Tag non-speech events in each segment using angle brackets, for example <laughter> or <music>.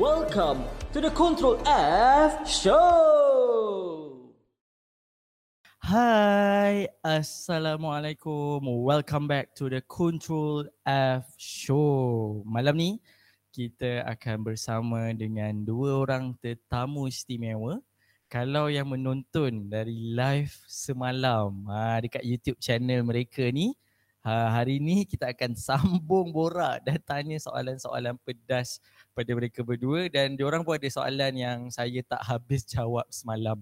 Welcome to the Control F Show. Hai, Assalamualaikum. Welcome back to the Control F Show. Malam ni kita akan bersama dengan dua orang tetamu istimewa. Kalau yang menonton dari live semalam ha, dekat YouTube channel mereka ni, ha, hari ni kita akan <laughs> sambung borak dan tanya soalan-soalan pedas pada mereka berdua dan diorang pun ada soalan yang saya tak habis <laughs> jawab semalam.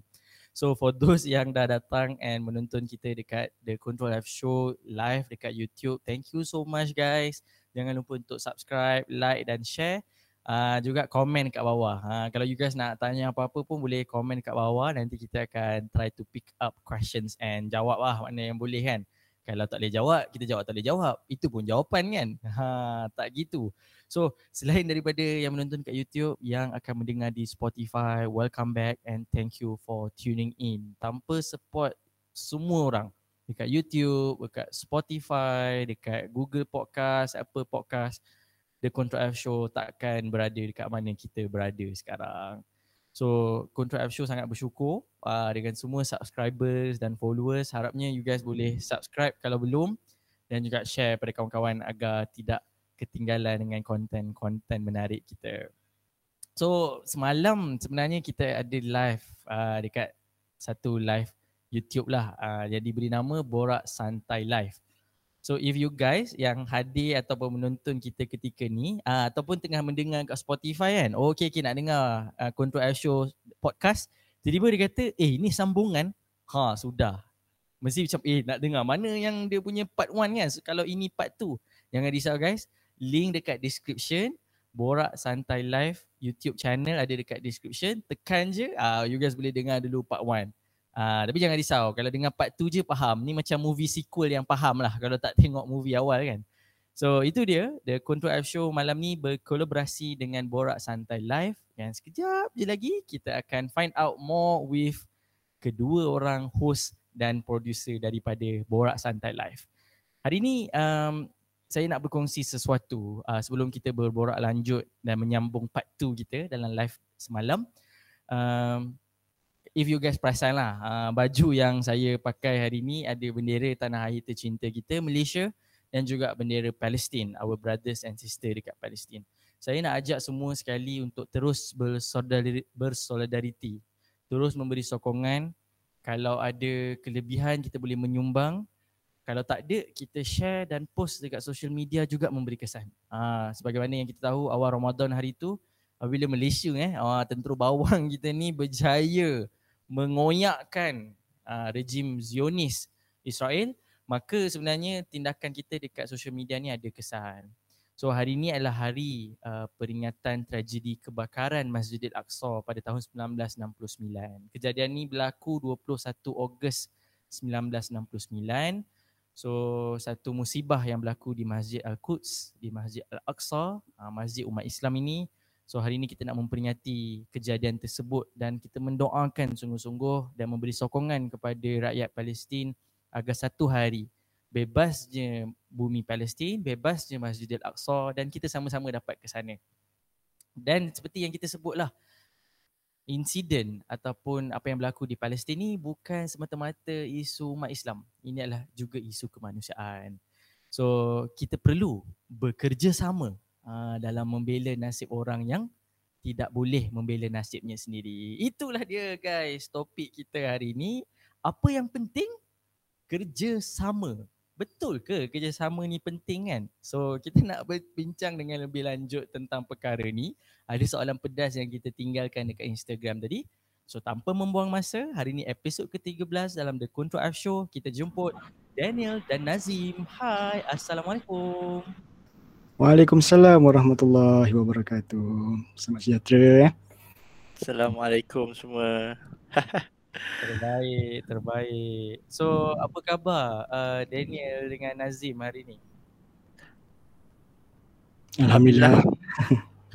So for those yang dah datang and menonton kita dekat The Control F Show live dekat YouTube, thank you so much guys. Jangan lupa untuk subscribe, like dan share. Uh, juga komen kat bawah. Uh, kalau you guys nak tanya apa-apa pun boleh komen kat bawah. Nanti kita akan try to pick up questions and jawab lah mana yang boleh kan. Kalau tak boleh jawab, kita jawab tak boleh jawab. Itu pun jawapan kan. <laughs> Ha, tak gitu. So selain daripada yang menonton kat YouTube, yang akan mendengar di Spotify, welcome back and thank you for tuning in. Tanpa support semua orang dekat YouTube, dekat Spotify, dekat Google Podcast, Apple Podcast, The Control F Show takkan berada dekat mana kita berada sekarang. So Control F Show sangat bersyukur uh, dengan semua subscribers dan followers. Harapnya you guys boleh subscribe kalau belum dan juga share pada kawan-kawan agar tidak ketinggalan dengan konten-konten menarik kita. So semalam sebenarnya kita ada live uh, dekat satu live YouTube lah. Uh, jadi beri nama Borak Santai Live. So if you guys yang hadir ataupun menonton kita ketika ni uh, ataupun tengah mendengar kat Spotify kan. Oh okay, okay nak dengar uh, Control F Show podcast. Tiba-tiba dia kata eh ini sambungan. Ha sudah. Mesti macam eh nak dengar mana yang dia punya part 1 kan. So, kalau ini part 2. Jangan risau guys link dekat description Borak Santai Live YouTube channel ada dekat description tekan je uh, you guys boleh dengar dulu part 1 uh, tapi jangan risau kalau dengar part 2 je faham. Ni macam movie sequel yang faham lah kalau tak tengok movie awal kan. So itu dia. The Control F Show malam ni berkolaborasi dengan Borak Santai Live. Dan sekejap je lagi kita akan find out more with kedua orang host dan producer daripada Borak Santai Live. Hari ni um, saya nak berkongsi sesuatu uh, sebelum kita berborak lanjut dan menyambung part 2 kita dalam live semalam. Um, if you guys perasan lah, uh, baju yang saya pakai hari ni ada bendera tanah air tercinta kita, Malaysia dan juga bendera Palestin, our brothers and sister dekat Palestin. Saya nak ajak semua sekali untuk terus bersolidariti, terus memberi sokongan. Kalau ada kelebihan kita boleh menyumbang kalau tak ada kita share dan post dekat social media juga memberi kesan. Ha, sebagaimana yang kita tahu awal Ramadan hari itu apabila Malaysia eh ha, tentera bawang <laughs> kita ni berjaya mengoyakkan ha, rejim Zionis Israel maka sebenarnya tindakan kita dekat social media ni ada kesan. So hari ini adalah hari uh, peringatan tragedi kebakaran Masjidil Aqsa pada tahun 1969. Kejadian ni berlaku 21 Ogos 1969 So satu musibah yang berlaku di Masjid Al-Quds, di Masjid Al-Aqsa, uh, masjid umat Islam ini. So hari ini kita nak memperingati kejadian tersebut dan kita mendoakan sungguh-sungguh dan memberi sokongan kepada rakyat Palestin agar satu hari bebasnya bumi Palestin, bebasnya Masjid Al-Aqsa dan kita sama-sama dapat ke sana. Dan seperti yang kita sebutlah, insiden ataupun apa yang berlaku di Palestin ni bukan semata-mata isu umat Islam. Ini adalah juga isu kemanusiaan. So kita perlu bekerjasama uh, dalam membela nasib orang yang tidak boleh membela nasibnya sendiri. Itulah dia guys topik kita hari ini. Apa yang penting? Kerjasama. Betul ke kerjasama ni penting kan? So kita nak berbincang dengan lebih lanjut tentang perkara ni. Ada soalan pedas yang kita tinggalkan dekat Instagram tadi. So tanpa membuang masa, hari ni episod ke-13 dalam The Control F Show. Kita jemput Daniel dan Nazim. Hai, Assalamualaikum. Waalaikumsalam warahmatullahi wabarakatuh. Selamat sejahtera ya. Assalamualaikum semua. <laughs> Terbaik, terbaik. So, apa khabar uh, Daniel dengan Nazim hari ni? Alhamdulillah.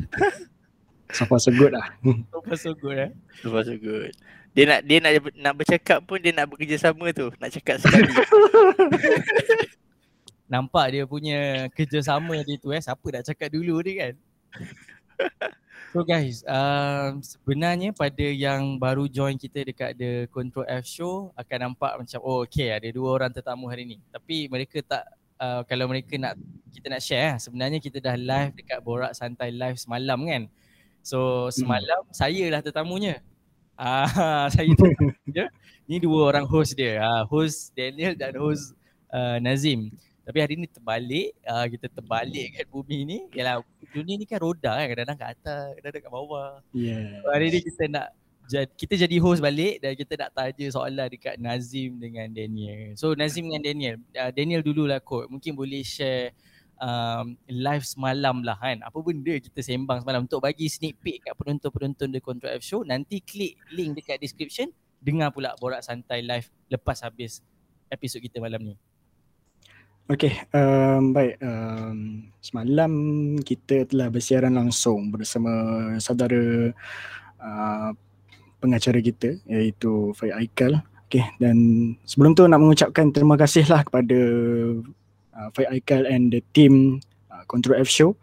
<laughs> so far so good lah. So far so good eh? So far so good. Dia nak dia nak nak bercakap pun dia nak bekerjasama tu. Nak cakap sekali. <laughs> Nampak dia punya kerjasama dia tu eh. Siapa nak cakap dulu dia kan? <laughs> So guys, um, sebenarnya pada yang baru join kita dekat The Control F Show akan nampak macam oh okay ada dua orang tetamu hari ni. Tapi mereka tak uh, kalau mereka nak kita nak share sebenarnya kita dah live dekat Borak Santai Live semalam kan. So semalam hmm. saya lah tetamunya. Ah <laughs> saya tetamunya. Ni dua orang host dia. Ah host Daniel dan host uh, Nazim. Tapi hari ni terbalik, uh, kita terbalik kat bumi ni. Yalah, dunia ni kan roda kan, kadang-kadang kat atas, kadang-kadang kat bawah. Yeah. So, hari ni kita nak kita jadi host balik dan kita nak tanya soalan dekat Nazim dengan Daniel. So Nazim dengan Daniel, uh, Daniel dululah kot. Mungkin boleh share um, live semalam lah kan. Apa benda kita sembang semalam untuk bagi sneak peek kat penonton-penonton The Control F Show. Nanti klik link dekat description. Dengar pula Borak Santai live lepas habis episod kita malam ni. Okey, um, baik. Um, semalam kita telah bersiaran langsung bersama saudara uh, pengacara kita iaitu Fai Aikal. Okey, dan sebelum tu nak mengucapkan terima kasihlah kepada uh, Fai Aikal and the team uh, Control F Show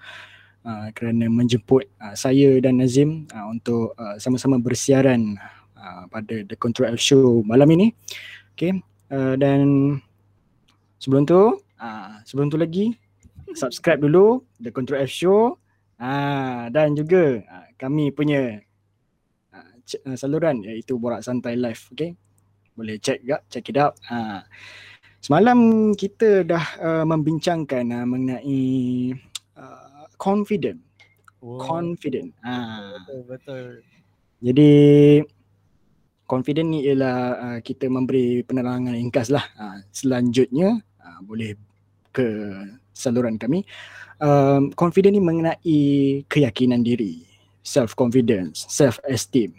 uh, kerana menjemput uh, saya dan Nazim uh, untuk uh, sama-sama bersiaran uh, pada The Control F Show malam ini. Okey, uh, dan sebelum tu Ah, sebelum tu lagi subscribe dulu The Control F Show. Ah, dan juga ah, kami punya ah, saluran iaitu Borak Santai Live. Okay. Boleh check juga, check it out. Ah. Semalam kita dah uh, membincangkan uh, mengenai uh, confident. Wow. Confident. Ah. Betul, betul. Jadi confident ni ialah uh, kita memberi penerangan ringkas lah. Uh, selanjutnya uh, boleh ke saluran kami. Um, confident ni mengenai keyakinan diri, self confidence, self esteem.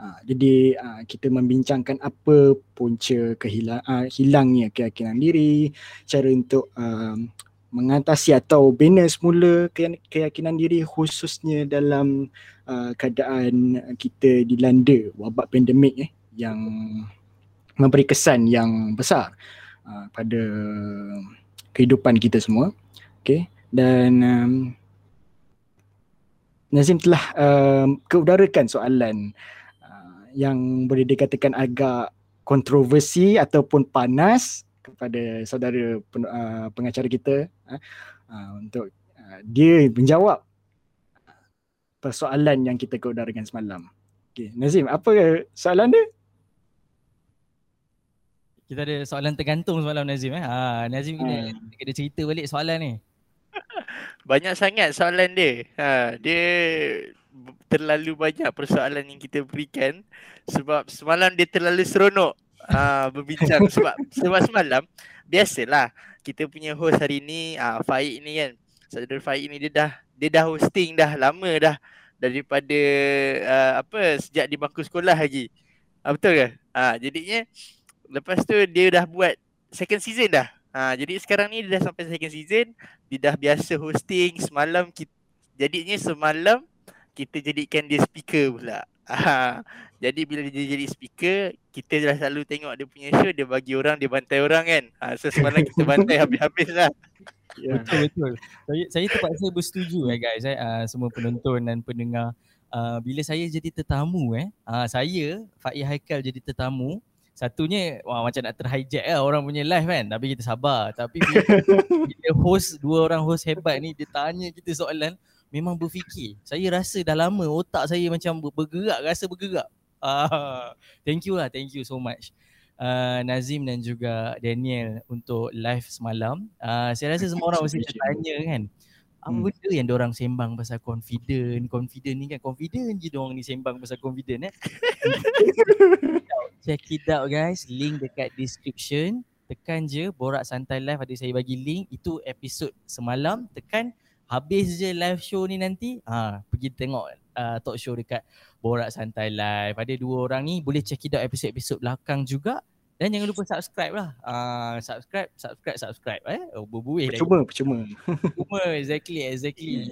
Uh, jadi uh, kita membincangkan apa punca kehilang uh, hilangnya keyakinan diri, cara untuk um, mengatasi atau bina semula keyakinan diri khususnya dalam uh, keadaan kita dilanda wabak pandemik eh yang memberi kesan yang besar uh, pada kehidupan kita semua. Okay. Dan um, Nazim telah um, keudarakan soalan uh, yang boleh dikatakan agak kontroversi ataupun panas kepada saudara pen, uh, pengacara kita uh, uh, untuk uh, dia menjawab persoalan yang kita keudarakan semalam. Okay. Nazim, apa soalan dia? Kita ada soalan tergantung semalam Nazim eh. Ha, Nazim kena, hmm. kena cerita balik soalan ni. <laughs> Banyak sangat soalan dia. Ha, dia terlalu banyak persoalan yang kita berikan sebab semalam dia terlalu seronok ha, <laughs> berbincang sebab sebab semalam biasalah kita punya host hari ni ah Faik ni kan. Saudara Faik ni dia dah dia dah hosting dah lama dah daripada uh, apa sejak di bangku sekolah lagi. Ha, betul ke? Ha, jadinya lepas tu dia dah buat second season dah. Ha, jadi sekarang ni dia dah sampai second season, dia dah biasa hosting semalam kita jadinya semalam kita jadikan dia speaker pula. Ha, jadi bila dia jadi speaker, kita dah selalu tengok dia punya show, dia bagi orang, dia bantai orang kan. Ha, so semalam kita bantai <laughs> habis-habis lah. Yeah. Betul betul. Saya saya terpaksa bersetuju eh guys eh uh, semua penonton dan pendengar uh, bila saya jadi tetamu eh uh, saya Faiz Haikal jadi tetamu Satunya wah, macam nak terhijack lah orang punya live kan. Tapi kita sabar. Tapi bila, <laughs> bila host, dua orang host hebat ni Dia tanya kita soalan Memang berfikir? Saya rasa dah lama otak saya macam bergerak Rasa bergerak. Uh, <laughs> Thank you lah, thank you so much. Uh, Nazim dan juga Daniel Untuk live semalam. Uh, Saya rasa semua orang mesti tertanya kan apa hmm. benda yang orang sembang pasal confident? Confident ni kan confident je orang ni sembang pasal confident eh? Check it out guys. Link dekat description. Tekan je borak santai live. Ada saya bagi link. Itu episod semalam. Tekan habis je live show ni nanti. Ha pergi tengok uh, talk show dekat borak santai live. Ada dua orang ni. Boleh check it out episod-episod belakang juga dan jangan lupa subscribe lah. Uh, subscribe, subscribe, subscribe. Eh? Oh, berbuih percuma, lagi. Percuma, percuma. exactly, exactly.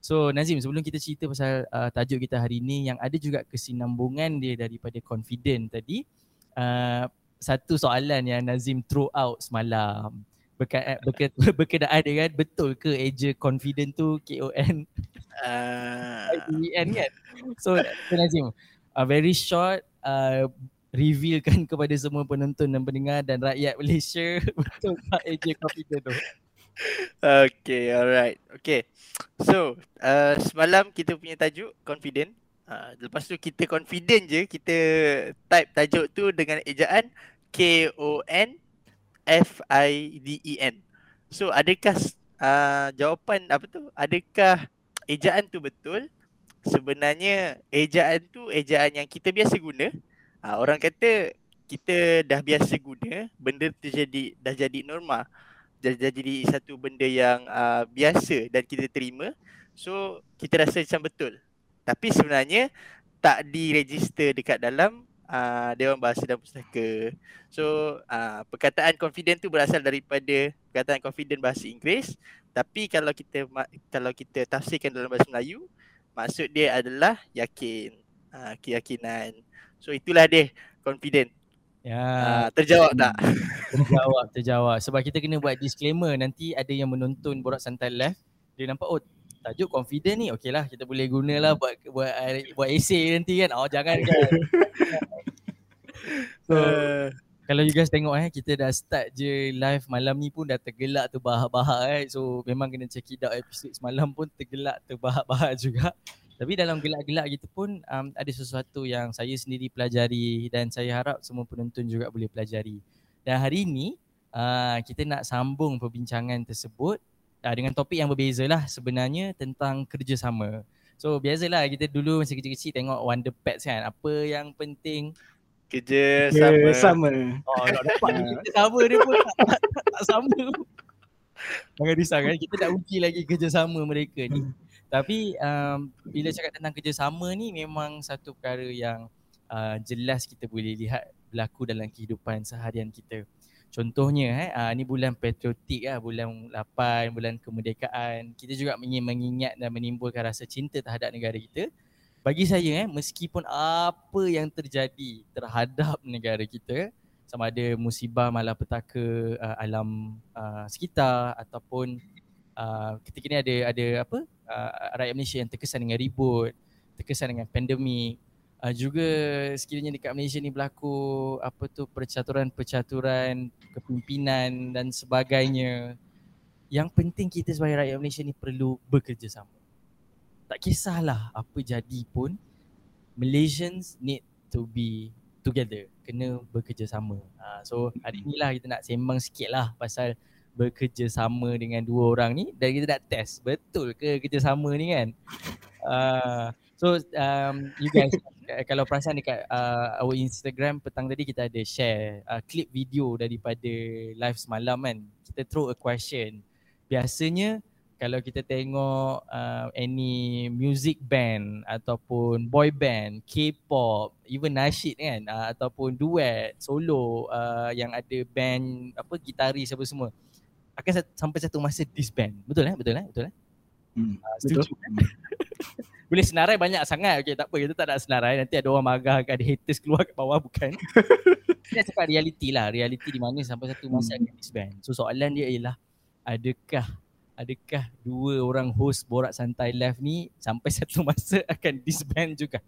So Nazim, sebelum kita cerita pasal uh, tajuk kita hari ni yang ada juga kesinambungan dia daripada confident tadi. Uh, satu soalan yang Nazim throw out semalam. Berka, berka, <laughs> berkenaan dengan betul ke eja confident tu K-O-N Uh, IDEN kan. So Dr. Nazim, uh, very short uh, revealkan <laughs> kepada semua penonton dan pendengar dan rakyat Malaysia betul tak AJ Confident tu. Okay, alright. Okay. So, uh, semalam kita punya tajuk confident. Uh, lepas tu kita confident je, kita type tajuk tu dengan ejaan K-O-N-F-I-D-E-N. So, adakah uh, jawapan apa tu? Adakah ejaan tu betul? Sebenarnya ejaan tu ejaan yang kita biasa guna. Uh, orang kata kita dah biasa guna, benda tu jadi dah jadi norma dah, jadi satu benda yang uh, biasa dan kita terima. So kita rasa macam betul. Tapi sebenarnya tak diregister dekat dalam uh, Dewan Bahasa dan Pustaka. So uh, perkataan confident tu berasal daripada perkataan confident bahasa Inggeris. Tapi kalau kita kalau kita tafsirkan dalam bahasa Melayu, maksud dia adalah yakin, uh, keyakinan. So itulah dia confident. Ya. Uh, terjawab tak? <laughs> Terjawab, terjawab. Sebab kita kena buat disclaimer nanti ada yang menonton Borak Santai Live. Dia nampak oh tajuk confident ni okey lah kita boleh guna lah buat buat buat essay nanti kan. Oh jangan kan. <laughs> so, uh. kalau you guys tengok eh kita dah start je live malam ni pun dah tergelak terbahak-bahak eh. So memang kena check it out episode semalam pun tergelak terbahak-bahak juga. Tapi dalam gelak-gelak gitu pun um, ada sesuatu yang saya sendiri pelajari dan saya harap semua penonton juga boleh pelajari. Dan hari ini uh, kita nak sambung perbincangan tersebut uh, dengan topik yang berbeza lah sebenarnya tentang kerjasama. So biasalah kita dulu masa kecil-kecil tengok Wonder Pets kan. Apa yang penting kerja sama. sama. Oh <laughs> nak dapat kita sama dia pun tak, tak, tak, tak sama. Jangan risau kan kita nak uji lagi kerjasama mereka ni. Tapi um, bila cakap tentang kerjasama ni memang satu perkara yang uh, jelas kita boleh lihat berlaku dalam kehidupan seharian kita. Contohnya eh, uh, ni bulan patriotik lah, bulan 8, bulan kemerdekaan. Kita juga ingin mengingat dan menimbulkan rasa cinta terhadap negara kita. Bagi saya eh, meskipun apa yang terjadi terhadap <laughs> negara kita, sama ada musibah malapetaka uh, alam uh, sekitar ataupun uh, ketika ni ada ada apa uh, rakyat Malaysia yang terkesan dengan ribut, terkesan dengan pandemik. Uh, juga sekiranya dekat Malaysia ni berlaku apa tu percaturan-percaturan kepimpinan dan sebagainya. Yang penting kita sebagai rakyat Malaysia ni perlu bekerjasama. Tak kisahlah apa jadi pun Malaysians need to be together. Kena bekerjasama. Uh, so hari inilah kita nak sembang sikit lah pasal bekerjasama dengan dua orang ni dan kita nak test. Betul ke kerjasama ni kan? Uh, so um, you guys <laughs> kalau perasan dekat uh, our Instagram petang tadi kita ada share uh, clip video daripada live semalam kan? Kita throw a question. Biasanya kalau kita tengok uh, any music band ataupun boy band, K-pop, even nasyid kan? Uh, ataupun duet, solo uh, yang ada band apa gitaris apa semua akan sampai satu masa disband. Betul eh? Betul eh? Betul eh? Hmm, uh, setuju. Betul. <laughs> Boleh senarai banyak sangat. Okey, tak apa. Kita tak nak senarai. Nanti ada orang marah, ada haters keluar kat bawah. Bukan. <laughs> Kita cakap reality lah. Reality di mana sampai satu masa hmm. akan disband. So soalan dia ialah, adakah adakah dua orang host Borak Santai Live ni sampai <laughs> satu masa akan disband juga?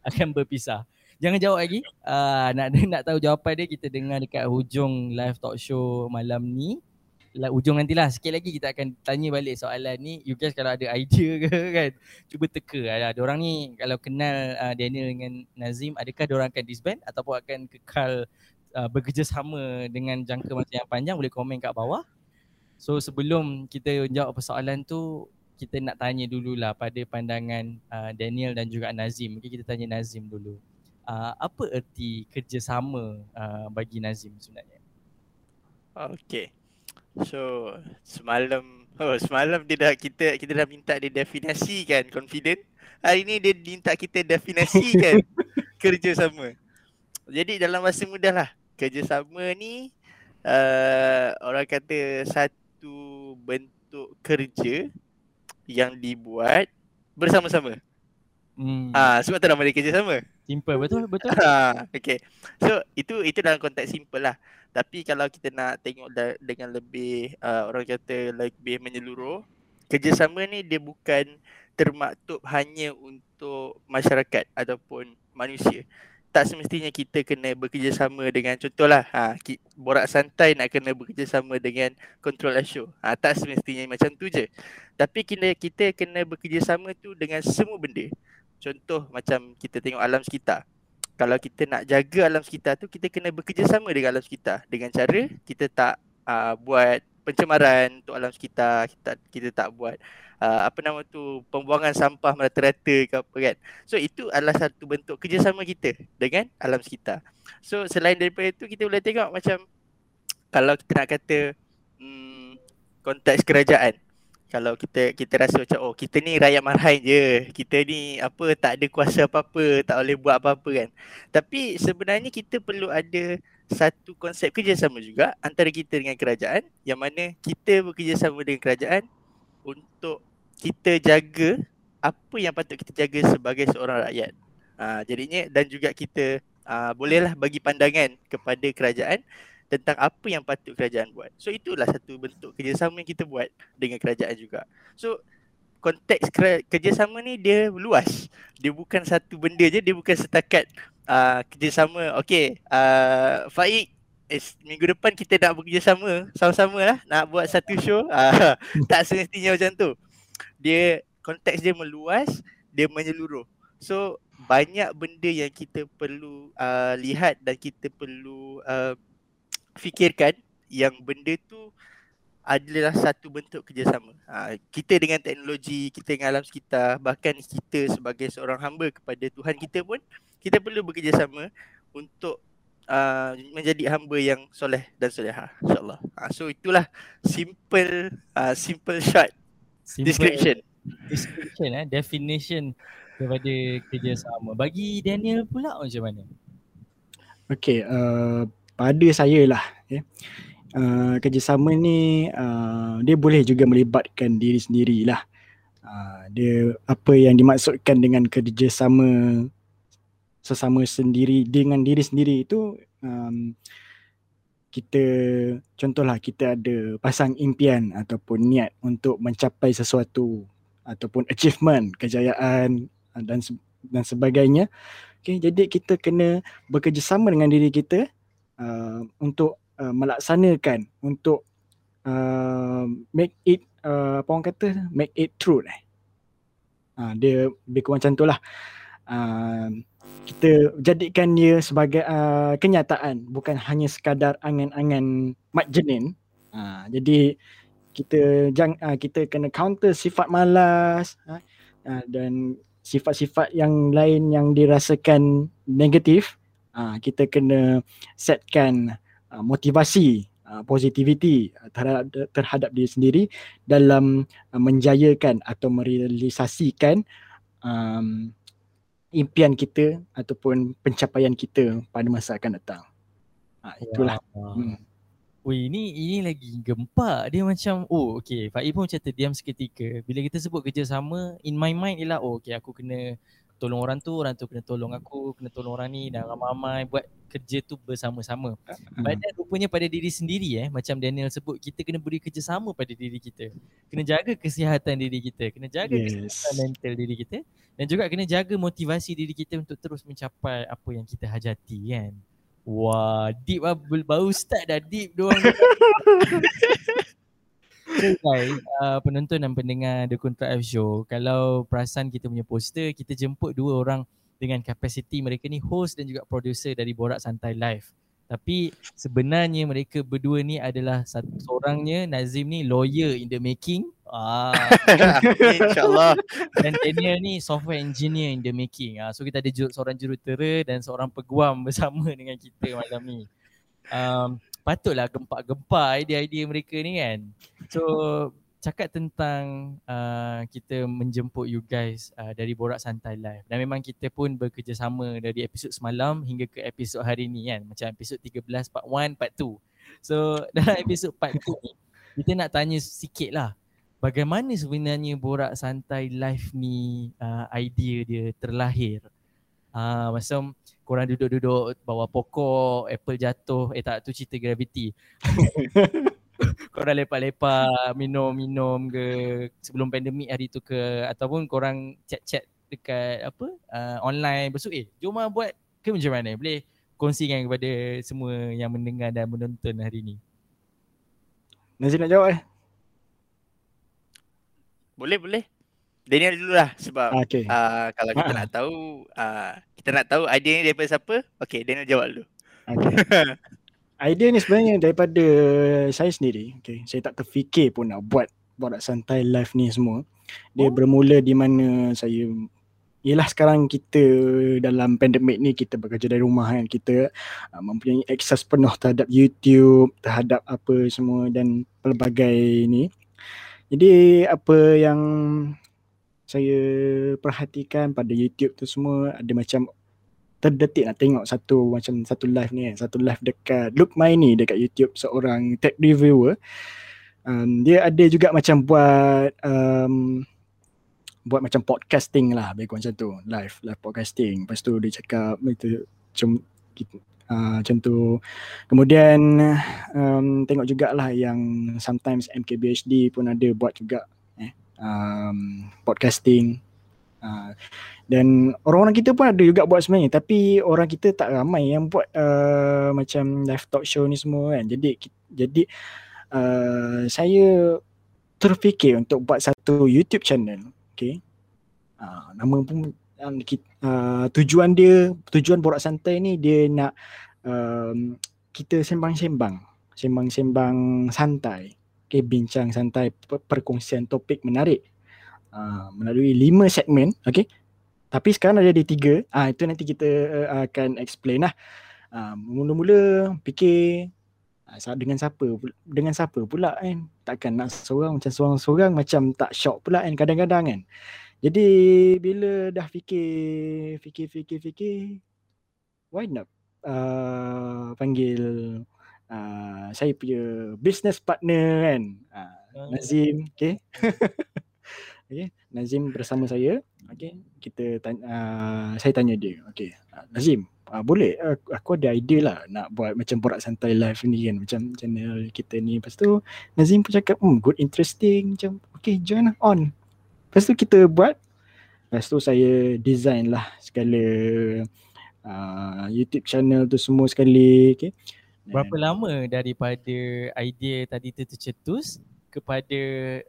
Akan berpisah. Jangan jawab lagi. Uh, nak nak tahu jawapan dia kita dengar dekat hujung live talk show malam ni lah, ujung nantilah. Sikit lagi kita akan tanya balik soalan ni. You guys kalau ada idea ke <laughs> kan? Cuba teka ada ada orang ni kalau kenal uh, Daniel dengan Nazim adakah orang akan disband ataupun akan kekal uh, bekerjasama dengan jangka masa yang panjang? Boleh komen kat bawah. So sebelum kita jawab persoalan tu kita nak tanya dululah pada pandangan uh, Daniel dan juga Nazim. Mungkin kita tanya Nazim dulu. Uh, apa erti kerjasama uh, bagi Nazim sebenarnya? Okay. So semalam <laughs> oh semalam dia dah kita kita dah minta dia definisikan confident. Hari ni dia minta kita definisikan <laughs> kerjasama. Jadi dalam masa mudah lah kerjasama ni uh, orang kata satu bentuk kerja yang dibuat bersama-sama. Hmm. Ah sebab tu nama dia kerjasama. Simple <laughs> betul betul. <laughs> Okay. So itu itu dalam konteks simple lah. Tapi kalau kita nak tengok da- dengan lebih uh, orang kata lebih menyeluruh, kerjasama ni dia bukan termaktub hanya untuk masyarakat ataupun manusia. Tak semestinya kita kena bekerjasama dengan contohlah ha, borak santai nak kena bekerjasama dengan control show. Ha, tak semestinya macam tu je. Tapi kena kita kena bekerjasama tu dengan semua benda. Contoh macam kita tengok alam sekitar. Kalau kita nak jaga alam sekitar tu kita kena bekerjasama dengan alam sekitar dengan cara kita tak uh, buat pencemaran untuk alam sekitar, kita kita tak buat uh, apa nama tu pembuangan sampah merata-rata ke apa kan. So itu adalah satu bentuk kerjasama kita dengan alam sekitar. So selain daripada itu kita boleh tengok macam kalau kita nak kata hmm, konteks kerajaan kalau kita kita rasa macam oh kita ni rakyat marhain je kita ni apa tak ada kuasa apa-apa tak boleh buat apa-apa kan. Tapi sebenarnya kita perlu ada satu konsep kerjasama juga antara kita dengan kerajaan yang mana kita bekerjasama dengan kerajaan untuk kita jaga apa yang patut kita jaga sebagai seorang rakyat. Uh, jadinya dan juga kita uh, bolehlah bagi pandangan kepada kerajaan tentang apa yang patut kerajaan buat. So itulah satu bentuk kerjasama yang kita buat dengan kerajaan juga. So konteks kerjasama ni dia luas. Dia bukan satu benda je, dia bukan setakat uh, kerjasama. Okay, uh, Faik, eh, minggu depan kita nak bekerjasama sama-sama lah nak buat satu show. Uh, <laughs> tak semestinya macam tu. Dia konteks dia meluas, dia menyeluruh. So banyak benda yang kita perlu uh, lihat dan kita perlu uh, fikirkan yang benda tu adalah satu bentuk kerjasama. Ha, kita dengan teknologi, kita dengan alam sekitar, bahkan kita sebagai seorang hamba kepada Tuhan kita pun, kita perlu bekerjasama untuk uh, menjadi hamba yang soleh dan soleha. InsyaAllah. Ha, so itulah simple uh, simple short simple description. Description, eh, definition kepada kerjasama. Bagi Daniel pula macam mana? Okay, uh, pada saya lah ya. Uh, kerjasama ni uh, dia boleh juga melibatkan diri sendiri lah. Uh, dia apa yang dimaksudkan dengan kerjasama sesama sendiri dengan diri sendiri itu um, kita contohlah kita ada pasang impian ataupun niat untuk mencapai sesuatu ataupun achievement kejayaan dan dan sebagainya. Okay, jadi kita kena bekerjasama dengan diri kita uh, untuk uh, melaksanakan untuk uh, make it uh, apa orang kata make it true eh. Uh, dia lebih kurang macam tu lah. Uh, kita jadikan dia sebagai uh, kenyataan bukan hanya sekadar angan-angan mat jenin. Uh, jadi kita jang uh, kita kena counter sifat malas uh, uh, dan sifat-sifat yang lain yang dirasakan negatif uh, kita kena setkan uh, motivasi uh, positivity terhadap terhadap diri sendiri dalam uh, menjayakan atau merealisasikan um, impian kita ataupun pencapaian kita pada masa akan datang. Ha, itulah. Wow. Hmm. Wih, ini ini lagi gempak. Dia macam oh okey, Faik pun macam terdiam seketika. Bila kita sebut kerjasama, in my mind ialah oh okey aku kena tolong orang tu, orang tu kena tolong aku, kena tolong orang ni dan ramai-ramai buat kerja tu bersama-sama. But then rupanya pada diri sendiri eh, macam Daniel sebut, kita kena beri kerjasama pada diri kita. Kena jaga kesihatan diri kita, kena jaga yes. kesihatan mental diri kita dan juga kena jaga motivasi diri kita untuk terus mencapai apa yang kita hajati kan. Wah, deep lah, baru start dah deep doang. <laughs> So guys, uh, penonton dan pendengar The Contra F Show, kalau perasan kita punya poster, kita jemput dua orang dengan kapasiti mereka ni host dan juga producer dari Borak Santai Live. Tapi sebenarnya mereka berdua ni adalah satu seorangnya Nazim ni lawyer in the making. Ah. <laughs> InsyaAllah. Dan Daniel ni software engineer in the making. Ah. So kita ada seorang jurutera dan seorang peguam bersama dengan kita malam ni. Um, patutlah gempak-gempak idea-idea mereka ni kan. So cakap tentang uh, kita menjemput you guys uh, dari Borak Santai Live. Dan memang kita pun bekerjasama dari episod semalam hingga ke episod hari ni kan. Macam episod 13 part 1 part 2 so <laughs> dalam episod part 2 ni kita nak tanya sikit lah. Bagaimana sebenarnya Borak Santai Live ni uh, idea dia terlahir uh, macam korang duduk-duduk bawah pokok, apple jatuh. Eh tak, tu cerita gravity. <laughs> korang lepak-lepak minum-minum ke sebelum pandemik hari tu ke ataupun korang chat-chat dekat apa uh, online besok eh jom lah buat ke macam mana boleh kongsikan kepada semua yang mendengar dan menonton hari ni Nazim nak jawab eh? Boleh boleh. Daniel dulu lah sebab Ah, Okay. uh, kalau kita Ah. nak tahu uh, kita nak tahu idea ni daripada siapa? Okay, Daniel jawab dulu. okay. <laughs> Idea ni sebenarnya daripada saya sendiri. Okay. Saya tak terfikir pun nak buat borak santai live ni semua. Dia Oh. bermula di mana saya Yelah sekarang kita dalam pandemik ni kita bekerja dari rumah kan kita uh, mempunyai akses penuh terhadap YouTube, terhadap apa semua dan pelbagai ni. Jadi apa yang saya perhatikan pada YouTube tu semua ada macam terdetik nak tengok satu macam satu live ni kan satu live dekat Look My ni dekat YouTube seorang tech reviewer. Um, dia ada juga macam buat um, buat macam podcasting lah kurang macam tu. Live live podcasting. Lepas tu dia cakap itu macam uh, macam tu. Kemudian um, tengok jugalah yang sometimes MKBHD pun ada buat juga um, podcasting uh, dan orang-orang kita pun ada juga buat sebenarnya tapi orang kita tak ramai yang buat uh, macam live talk show ni semua kan. Jadi jadi uh, saya terfikir untuk buat satu YouTube channel. Okay. Uh, nama pun uh, tujuan dia tujuan borak santai ni dia nak um, kita sembang-sembang sembang-sembang santai okay, bincang santai per- perkongsian topik menarik uh, melalui lima segmen okay tapi sekarang ada di tiga. Ah itu nanti kita uh, akan explain lah. Ah, mula-mula fikir dengan siapa dengan siapa pula kan. Takkan nak seorang macam seorang-seorang macam tak shock pula kan kadang-kadang kan. Jadi bila dah fikir fikir fikir fikir why not uh, panggil uh, saya punya business partner kan. Uh, Nazim, okay. <laughs> okay, Nazim bersama saya. Okay, kita tanya, uh, saya tanya dia. Okay, uh, Nazim, uh, boleh aku, aku ada idea lah nak buat macam borak santai live ni kan macam channel kita ni. Lepas tu Nazim pun cakap, hmm, good interesting macam okay join lah on. Lepas tu kita buat. Lepas tu saya design lah segala uh, YouTube channel tu semua sekali. Okay. Berapa lama daripada idea tadi tu tercetus kepada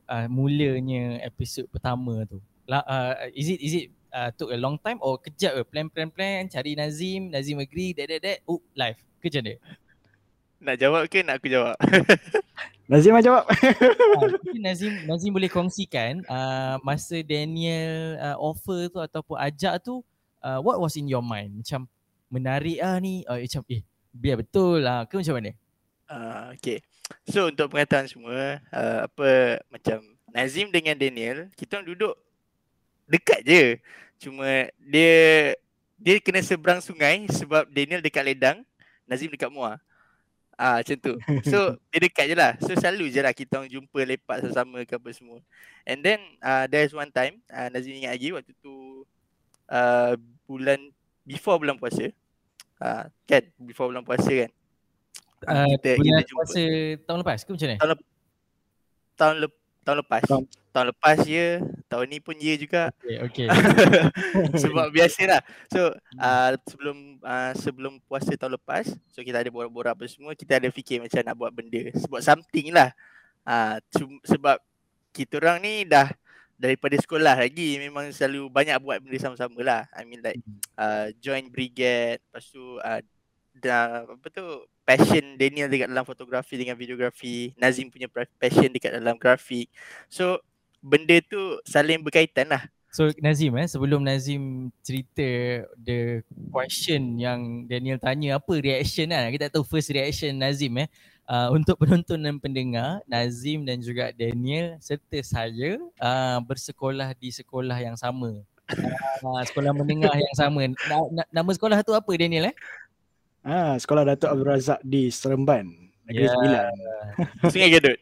uh, mulanya episod pertama tu? La, uh, is it is it uh, took a long time or kejap ke? Plan plan plan cari Nazim Nazim agree that that that oh live. Ke macam mana? Nak jawab ke nak aku jawab? <laughs> Nazim lah jawab. uh, mungkin Nazim Nazim boleh kongsikan uh, masa Daniel uh, offer tu ataupun ajak tu uh, what was in your mind? Macam menarik ah ni uh, macam eh biar betul lah ke macam mana Uh, okay. So untuk pengetahuan semua, uh, apa macam Nazim dengan Daniel, kita orang duduk dekat je. Cuma dia dia kena seberang sungai sebab Daniel dekat Ledang, Nazim dekat Muar. Ah macam tu. So <laughs> dia dekat je lah. So selalu je lah kita orang jumpa lepak sama-sama ke apa semua. And then uh, there's one time, uh, Nazim ingat lagi waktu tu uh, bulan before bulan puasa. Uh, kan before bulan puasa kan. Uh, kita, bulan kita jumpa puasa tahun lepas ke macam mana tahun lep, tahun lepas. Tahun- Tahun lepas ya, tahun ni pun ya juga. okay, okay. <laughs> Sebab <laughs> biasalah. So uh, sebelum uh, sebelum puasa tahun lepas, so kita ada borak-borak apa semua, kita ada fikir macam nak buat benda, buat something lah. Uh, sebab kita orang ni dah daripada sekolah lagi memang selalu banyak buat benda sama-sama lah. I mean like uh, join brigade, lepas tu uh, dah apa tu passion Daniel dekat dalam fotografi dengan videografi, Nazim punya passion dekat dalam grafik. So benda tu saling berkaitan lah. So Nazim eh sebelum Nazim cerita the question yang Daniel tanya apa reaction kan kita tak tahu first reaction Nazim eh uh, untuk penonton dan pendengar Nazim dan juga Daniel serta saya uh, bersekolah di sekolah yang sama uh, sekolah menengah yang sama na- na- nama sekolah tu apa Daniel eh Ah, sekolah Datuk Abdul Razak di Seremban. Negeri Ya. Sembilan. <laughs> Sungai Gedut.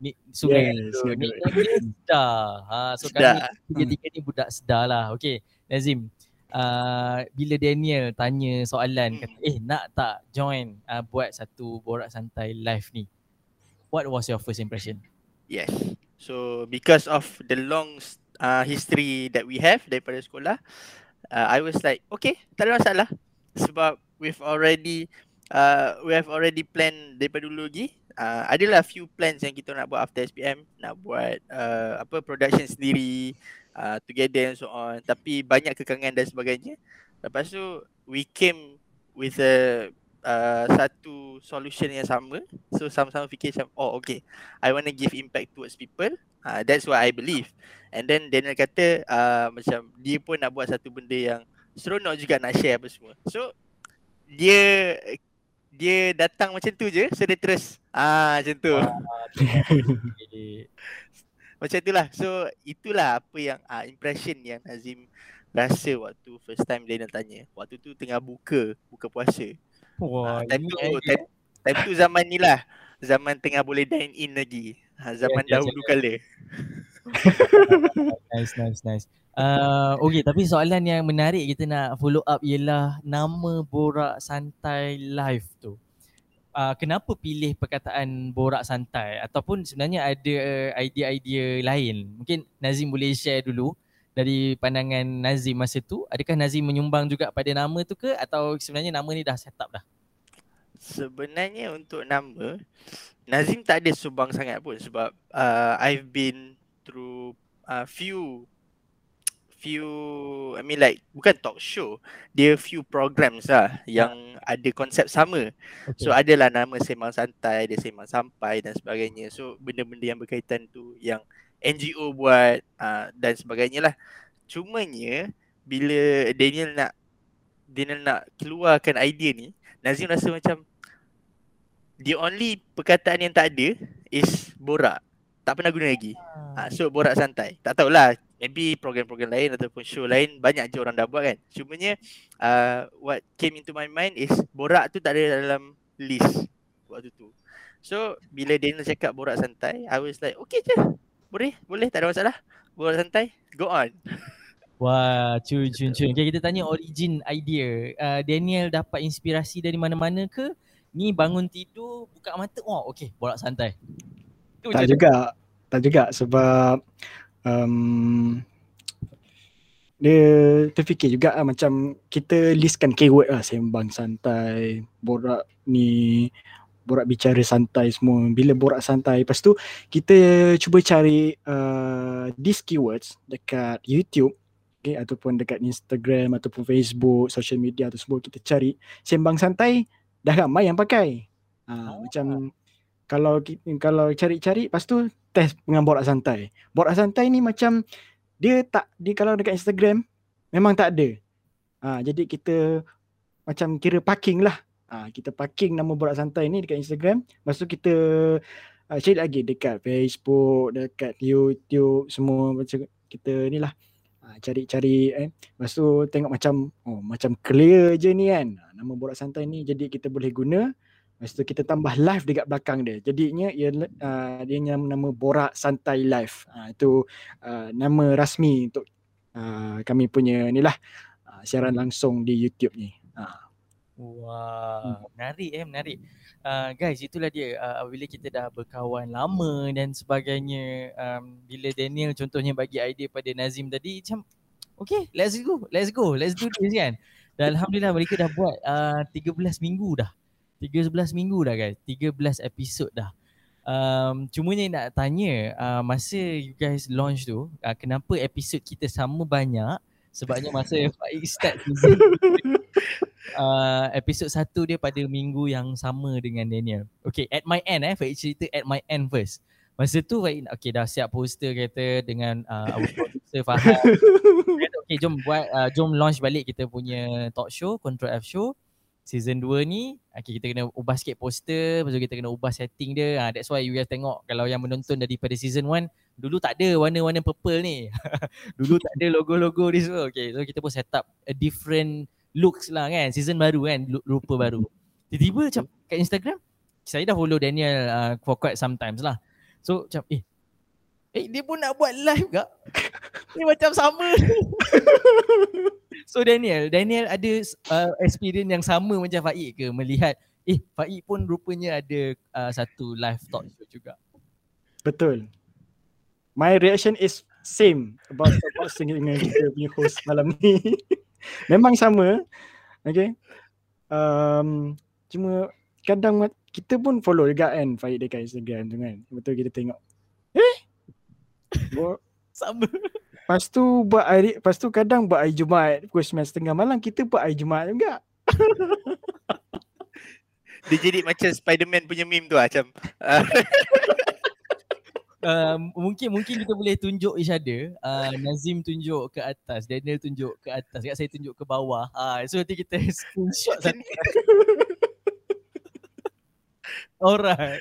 ni sungai tu Sungai ni Gedut. sedar ha so Sedar. kami tiga-tiga ni budak sedar lah okey Nazim uh, bila Daniel tanya soalan Hmm. kata eh nak tak join uh, buat satu borak santai live ni what was your first impression? Yes. So because of the long uh, history that we have daripada sekolah, uh, I was like, okay, tak ada masalah. Sebab we've already uh, we have already planned daripada dulu lagi. Uh, adalah few plans yang kita nak buat after SPM, nak buat uh, apa production sendiri, uh, together and so on. Tapi banyak kekangan dan sebagainya. Lepas tu we came with a uh, satu solution yang sama. So sama-sama fikir macam, oh okay, I want to give impact towards people. Uh, that's what I believe. And then Daniel kata uh, macam dia pun nak buat satu benda yang seronok juga nak share apa semua. So dia dia datang macam tu je, so dia terus ah macam tu. Macam itulah. So itulah apa yang uh, impression yang Nazim rasa waktu first time dia nak tanya. Waktu tu tengah buka, buka puasa. Wah, Uh, time tu time, time tu zaman ni lah. Zaman tengah boleh dine in lagi. Ha, zaman ya, dahulu kala. <laughs> Nice, nice, nice. Uh, okay, tapi soalan yang menarik kita nak follow up ialah nama Borak Santai Live tu. Uh, kenapa pilih perkataan Borak Santai ataupun sebenarnya ada idea-idea lain? Mungkin Nazim boleh share dulu dari pandangan Nazim masa tu. Adakah Nazim menyumbang juga pada nama tu ke atau sebenarnya nama ni dah set up dah? Sebenarnya untuk nama Nazim tak ada subang sangat pun sebab uh, I've been through uh, few few I mean like bukan talk show dia few programs lah yang ada konsep sama Okay. So adalah nama sembang santai, dia sembang sampai dan sebagainya. So benda-benda yang berkaitan tu yang NGO buat uh, dan sebagainya lah. Cumanya bila Daniel nak Daniel nak keluarkan idea ni, Nazim rasa macam the only perkataan yang tak ada is borak. Tak pernah guna lagi. Uh, so borak santai. Tak tahulah maybe program-program lain ataupun show lain banyak je orang dah buat kan. Cumanya uh, what came into my mind is borak tu tak ada dalam list waktu tu. So bila Daniel cakap borak santai, I was like okay je. Boleh, boleh tak ada masalah. Borak santai, go on. Wah, cun cun cun. Okay, kita tanya origin idea. Uh, Daniel dapat inspirasi dari mana-mana ke? Ni bangun tidur, buka mata, oh okey, borak santai. Tu Tak juga. Tak juga sebab um, dia terfikir juga lah, macam kita listkan keyword lah sembang santai, borak ni, borak bicara santai semua. Bila borak santai, lepas tu kita cuba cari uh, these keywords dekat YouTube okay, ataupun dekat Instagram ataupun Facebook, social media tu semua kita cari sembang santai dah ramai yang pakai. Ha, Oh. macam kalau kalau cari-cari lepas tu test dengan borak santai. Borak santai ni macam dia tak dia kalau dekat Instagram memang tak ada. Ha, jadi kita macam kira parking lah. Ha, kita parking nama borak santai ni dekat Instagram. Lepas tu kita uh, cari lagi dekat Facebook, dekat YouTube semua macam kita ni lah. Ha, cari-cari eh. Lepas tu tengok macam oh macam clear je ni kan. Ha, nama borak santai ni jadi kita boleh guna. Lepas tu kita tambah live dekat belakang dia. Jadinya ia uh, dia nama, nama Borak Santai Live. Uh, itu uh, nama rasmi untuk uh, kami punya ni lah uh, siaran langsung di YouTube ni. Uh. Wah, menarik eh, menarik. Uh, guys, itulah dia uh, bila kita dah berkawan lama dan sebagainya. Um, bila Daniel contohnya bagi idea pada Nazim tadi macam okay, let's go, let's go, let's do this kan. Dan Alhamdulillah mereka dah buat uh, 13 minggu dah. 13 minggu dah guys, 13 episod dah. Um, cuma ni nak tanya uh, masa you guys launch tu uh, kenapa episod kita sama banyak sebabnya masa Faik start season <laughs> uh, episod satu dia pada minggu yang sama dengan Daniel. Okay, at my end eh, Faik cerita at my end first. Masa tu Faik, okay dah siap poster kata dengan uh, our producer Fahad. <laughs> Okay jom buat, uh, jom launch balik kita punya talk show, Control F Show. Season 2 ni, okay, kita kena ubah sikit poster, lepas tu kita kena ubah setting dia. Uh, that's why you guys tengok kalau yang menonton daripada season 1, dulu tak ada warna-warna purple ni. <laughs> dulu tak ada logo-logo ni semua. Okay, so kita pun set up a different looks lah kan season baru kan rupa baru tiba-tiba macam kat Instagram saya dah follow Daniel uh, for quite some times lah so macam eh eh dia pun nak buat live gak ni <laughs> macam sama so Daniel Daniel ada uh, experience yang sama macam Faik ke melihat eh Faik pun rupanya ada uh, satu live talk show juga. Betul. My reaction is same about about dengan kita punya host malam ni. <laughs> Memang sama. Okay. Um, cuma kadang kita pun follow juga kan Faik dekat Instagram tu kan. Betul kita tengok. Sama. Lepas tu buat hari, lepas tu kadang buat hari Jumaat pukul 9.30 malam kita buat hari Jumaat juga. <laughs> Dia jadi macam Spiderman punya meme tu lah macam uh, <laughs> Uh, mungkin mungkin kita boleh tunjuk each other. Uh, Nazim tunjuk ke atas, Daniel tunjuk ke atas, kat saya tunjuk ke bawah. Uh, so nanti kita <laughs> screenshot satu. ni. Alright.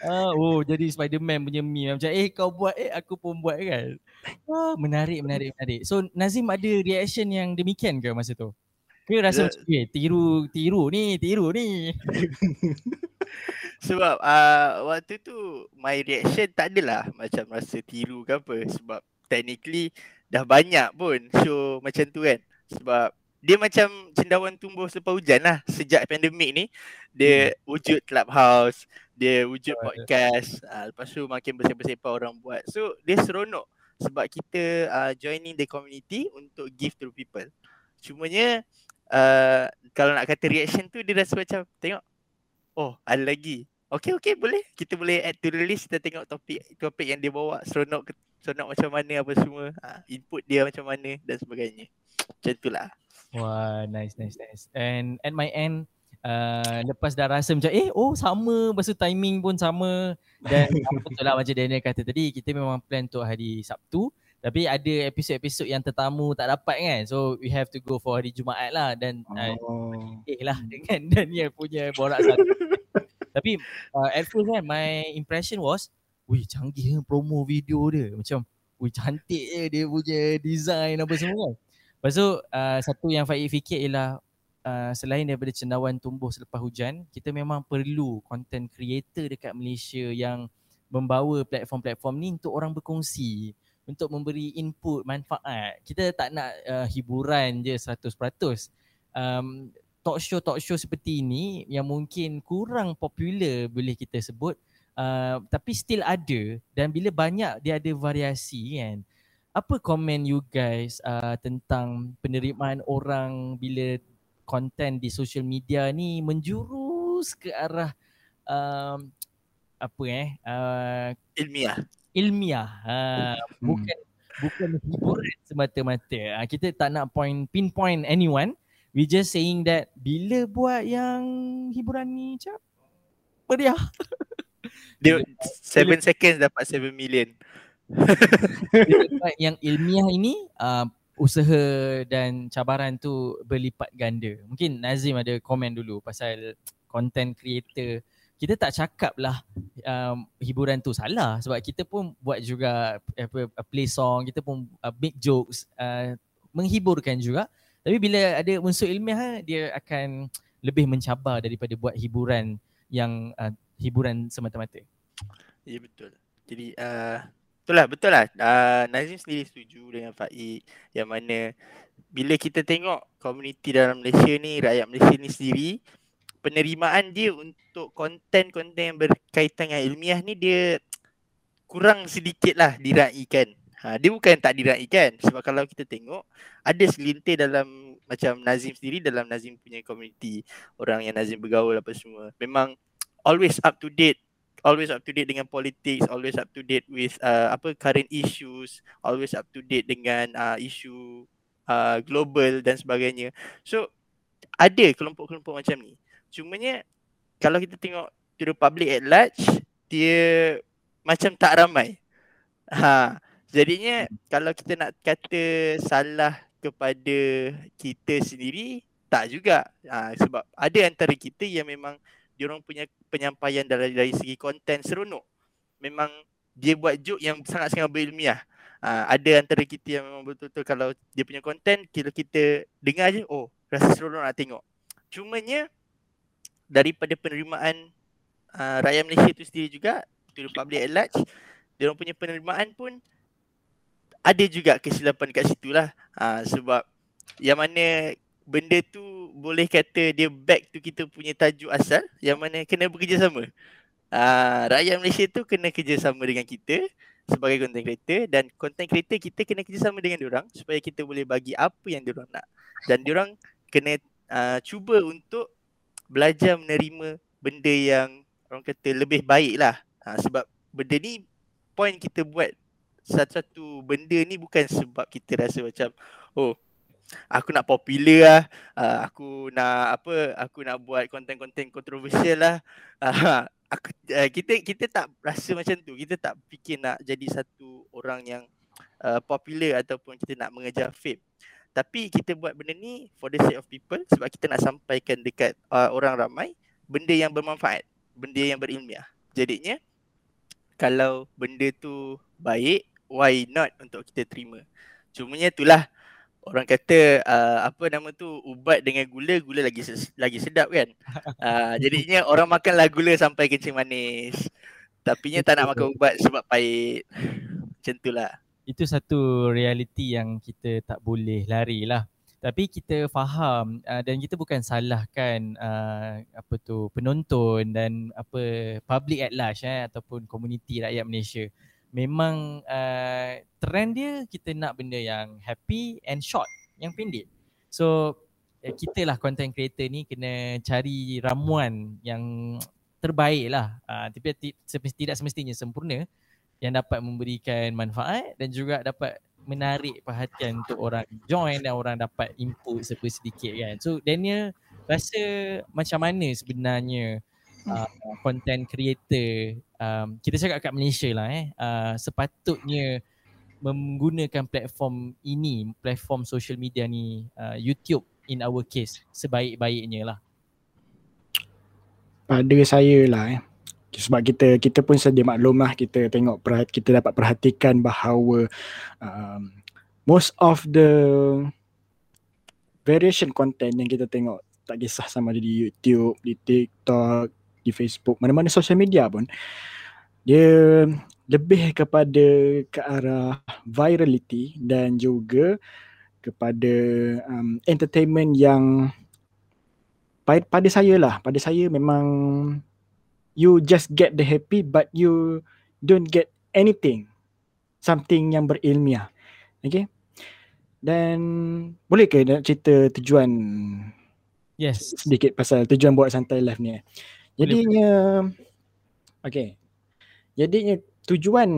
Ah, oh jadi Spiderman punya meme macam eh kau buat eh aku pun buat kan. Ah, menarik menarik menarik. So Nazim ada reaction yang demikian ke masa tu? Ke rasa macam eh tiru tiru ni tiru ni. <laughs> Sebab uh, waktu tu my reaction tak adalah macam rasa tiru ke apa sebab technically dah banyak pun show macam tu kan. Sebab dia macam cendawan tumbuh selepas hujan lah sejak pandemik ni. Dia wujud clubhouse, dia wujud Betul. podcast, uh, lepas tu makin bersepah-sepah orang buat. So dia seronok sebab kita uh, joining the community untuk give to people. Cumanya uh, kalau nak kata reaction tu dia rasa macam tengok Oh, ada lagi. Okay, okay, boleh. Kita boleh add to the list. Kita tengok topik topik yang dia bawa. Seronok, seronok macam mana apa semua. Ha, input dia macam mana dan sebagainya. Macam tu lah. Wah, nice, nice, nice. And at my end, uh, lepas dah rasa macam eh oh sama, lepas tu timing pun sama dan <laughs> betul lah macam Daniel kata tadi, kita memang plan untuk hari Sabtu tapi ada episod-episod yang tetamu tak dapat kan. So we have to go for hari Jumaat lah dan uh, Oh. eh lah dengan <laughs> Daniel punya borak satu. Tapi uh, at first kan my impression was, wih canggih kan promo video dia. Macam wih cantik je dia punya design apa semua kan. Lepas tu uh, satu yang Faik fikir ialah uh, selain daripada cendawan tumbuh selepas hujan, kita memang perlu content creator dekat Malaysia yang membawa platform-platform ni untuk orang berkongsi untuk memberi input manfaat. Kita tak nak uh, hiburan je 100%. Um, talk show talk show seperti ini yang mungkin kurang popular boleh kita sebut uh, tapi still ada dan bila banyak dia ada variasi kan. Apa komen you guys uh, tentang penerimaan orang bila konten di social media ni menjurus ke arah um, apa eh uh, Ilmiah. ilmiah uh, bukan bukan hiburan semata-mata. Uh, kita tak nak point pinpoint anyone. We just saying that bila buat yang hiburan ni cap meriah. <laughs> Dia 7 seconds dapat 7 million. <laughs> Yang ilmiah ini uh, usaha dan cabaran tu berlipat ganda. Mungkin Nazim ada komen dulu pasal content creator. Kita tak cakap lah um, hiburan tu salah sebab kita pun buat juga apa play song, kita pun uh, make jokes, uh, menghiburkan juga. Tapi bila ada unsur ilmiah dia akan lebih mencabar daripada buat hiburan yang uh, hiburan semata-mata. Ya betul. Jadi uh, betul lah, betul lah. Uh, Nazim sendiri setuju dengan Faik yang mana bila kita tengok komuniti dalam Malaysia ni, rakyat Malaysia ni sendiri, penerimaan dia untuk konten-konten yang berkaitan dengan ilmiah ni dia kurang sedikit lah diraikan. Ha, dia bukan tak diraikan sebab kalau kita tengok ada segelintir dalam macam Nazim sendiri dalam Nazim punya community orang yang Nazim bergaul apa semua memang always up to date always up to date dengan politics always up to date with uh, apa current issues always up to date dengan uh, isu uh, global dan sebagainya. So ada kelompok-kelompok macam ni. Cumanya kalau kita tengok to the public at large dia macam tak ramai. Ha Jadinya kalau kita nak kata salah kepada kita sendiri tak juga. Ha, sebab ada antara kita yang memang diorang punya penyampaian dari dari segi konten seronok. Memang dia buat joke yang sangat-sangat berilmiah. Ha, ada antara kita yang memang betul-betul kalau dia punya konten kita kita dengar je oh rasa seronok nak tengok. Cumanya daripada penerimaan uh, rakyat Malaysia tu sendiri juga to the public at large dia punya penerimaan pun ada juga kesilapan kat situ lah. Ha, sebab yang mana benda tu boleh kata dia back to kita punya tajuk asal yang mana kena bekerjasama. Ah, rakyat Malaysia tu kena kerjasama dengan kita sebagai content creator dan content creator kita kena kerjasama dengan diorang supaya kita boleh bagi apa yang diorang nak. Dan diorang kena uh, cuba untuk belajar menerima benda yang orang kata lebih baik lah. Ha, sebab benda ni point kita buat satu-satu benda ni bukan sebab kita rasa macam oh aku nak popular lah, uh, aku nak apa, aku nak buat konten-konten kontroversial lah. Uh, aku, uh, kita kita tak rasa macam tu. Kita tak fikir nak jadi satu orang yang uh, popular ataupun kita nak mengejar fame. Tapi kita buat benda ni for the sake of people sebab kita nak sampaikan dekat uh, orang ramai benda yang bermanfaat, benda yang berilmiah. Jadinya kalau benda tu baik, why not untuk kita terima. Cumanya itulah orang kata uh, apa nama tu ubat dengan gula gula lagi ses- lagi sedap kan. Uh, <laughs> jadinya orang makanlah gula sampai kencing manis. Tapi nya tak nak makan ubat sebab pahit. Macam itulah. Itu satu realiti yang kita tak boleh lari lah. Tapi kita faham uh, dan kita bukan salahkan uh, apa tu penonton dan apa public at large eh ataupun komuniti rakyat Malaysia memang uh, trend dia kita nak benda yang happy and short, yang pendek. So uh, kita lah content creator ni kena cari ramuan yang terbaik lah. Uh, tapi tidak semestinya sempurna yang dapat memberikan manfaat dan juga dapat menarik perhatian untuk orang join dan orang dapat input sepa sedikit kan. So Daniel rasa macam mana sebenarnya uh, content creator um, kita cakap kat Malaysia lah eh. Uh, sepatutnya menggunakan platform ini platform social media ni uh, YouTube in our case sebaik-baiknya lah. Pada saya lah eh. Sebab kita kita pun sedia maklum lah kita tengok perhat, kita dapat perhatikan bahawa um, most of the variation content yang kita tengok tak kisah sama ada di YouTube, di TikTok, di Facebook, mana-mana social media pun dia lebih kepada ke arah virality dan juga kepada um, entertainment yang pada, pada saya lah, pada saya memang you just get the happy but you don't get anything something yang berilmiah. Okay? Dan boleh ke nak cerita tujuan Yes. Sedikit pasal tujuan buat santai live ni. Jadinya okay. Jadinya tujuan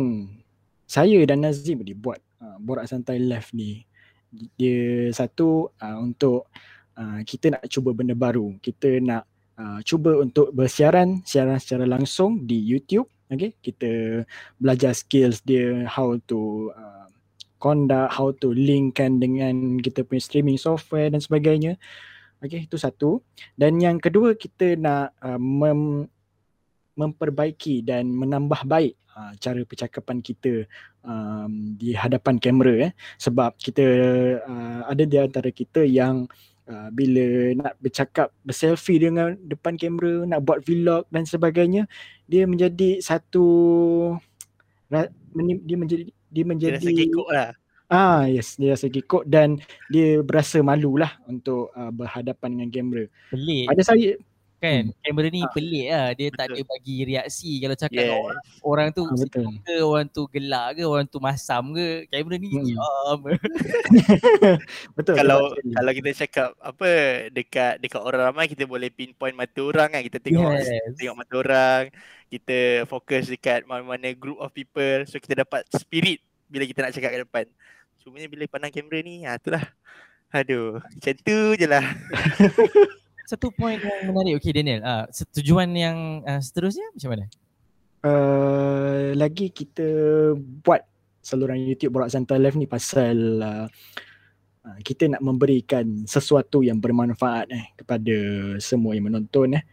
saya dan Nazim ni buat uh, borak santai live ni dia satu uh, untuk uh, kita nak cuba benda baru. Kita nak uh, cuba untuk bersiaran siaran secara langsung di YouTube. Okay, kita belajar skills dia how to uh, conduct, how to linkkan dengan kita punya streaming software dan sebagainya. Okay, itu satu. Dan yang kedua kita nak uh, mem- memperbaiki dan menambah baik uh, cara percakapan kita um, di hadapan kamera eh. Sebab kita uh, ada di antara kita yang uh, bila nak bercakap berselfie dengan depan kamera, nak buat vlog dan sebagainya, dia menjadi satu dia menjadi dia menjadi dia rasa lah. Ah yes, dia rasa kikuk dan dia berasa malu lah untuk uh, berhadapan dengan kamera. Pelik. Pada saya kan hmm. kamera ni ha. pelik lah dia betul. tak ada bagi reaksi kalau cakap yes. orang, orang tu ha, betul. ke orang tu gelak ke orang tu masam ke kamera ni hmm. diam <laughs> <laughs> betul kalau betul. kalau kita cakap apa dekat dekat orang ramai kita boleh pinpoint mata orang kan kita tengok yes. tengok mata orang kita fokus dekat mana-mana group of people so kita dapat spirit bila kita nak cakap ke depan Cuma bila pandang kamera ni, ha, itulah. Aduh, macam tu je lah. <laughs> Satu point yang menarik. Okay Daniel, uh, tujuan yang uh, seterusnya macam mana? Uh, lagi kita buat saluran YouTube Borak Santai Live ni pasal uh, kita nak memberikan sesuatu yang bermanfaat eh, kepada semua yang menonton. Eh.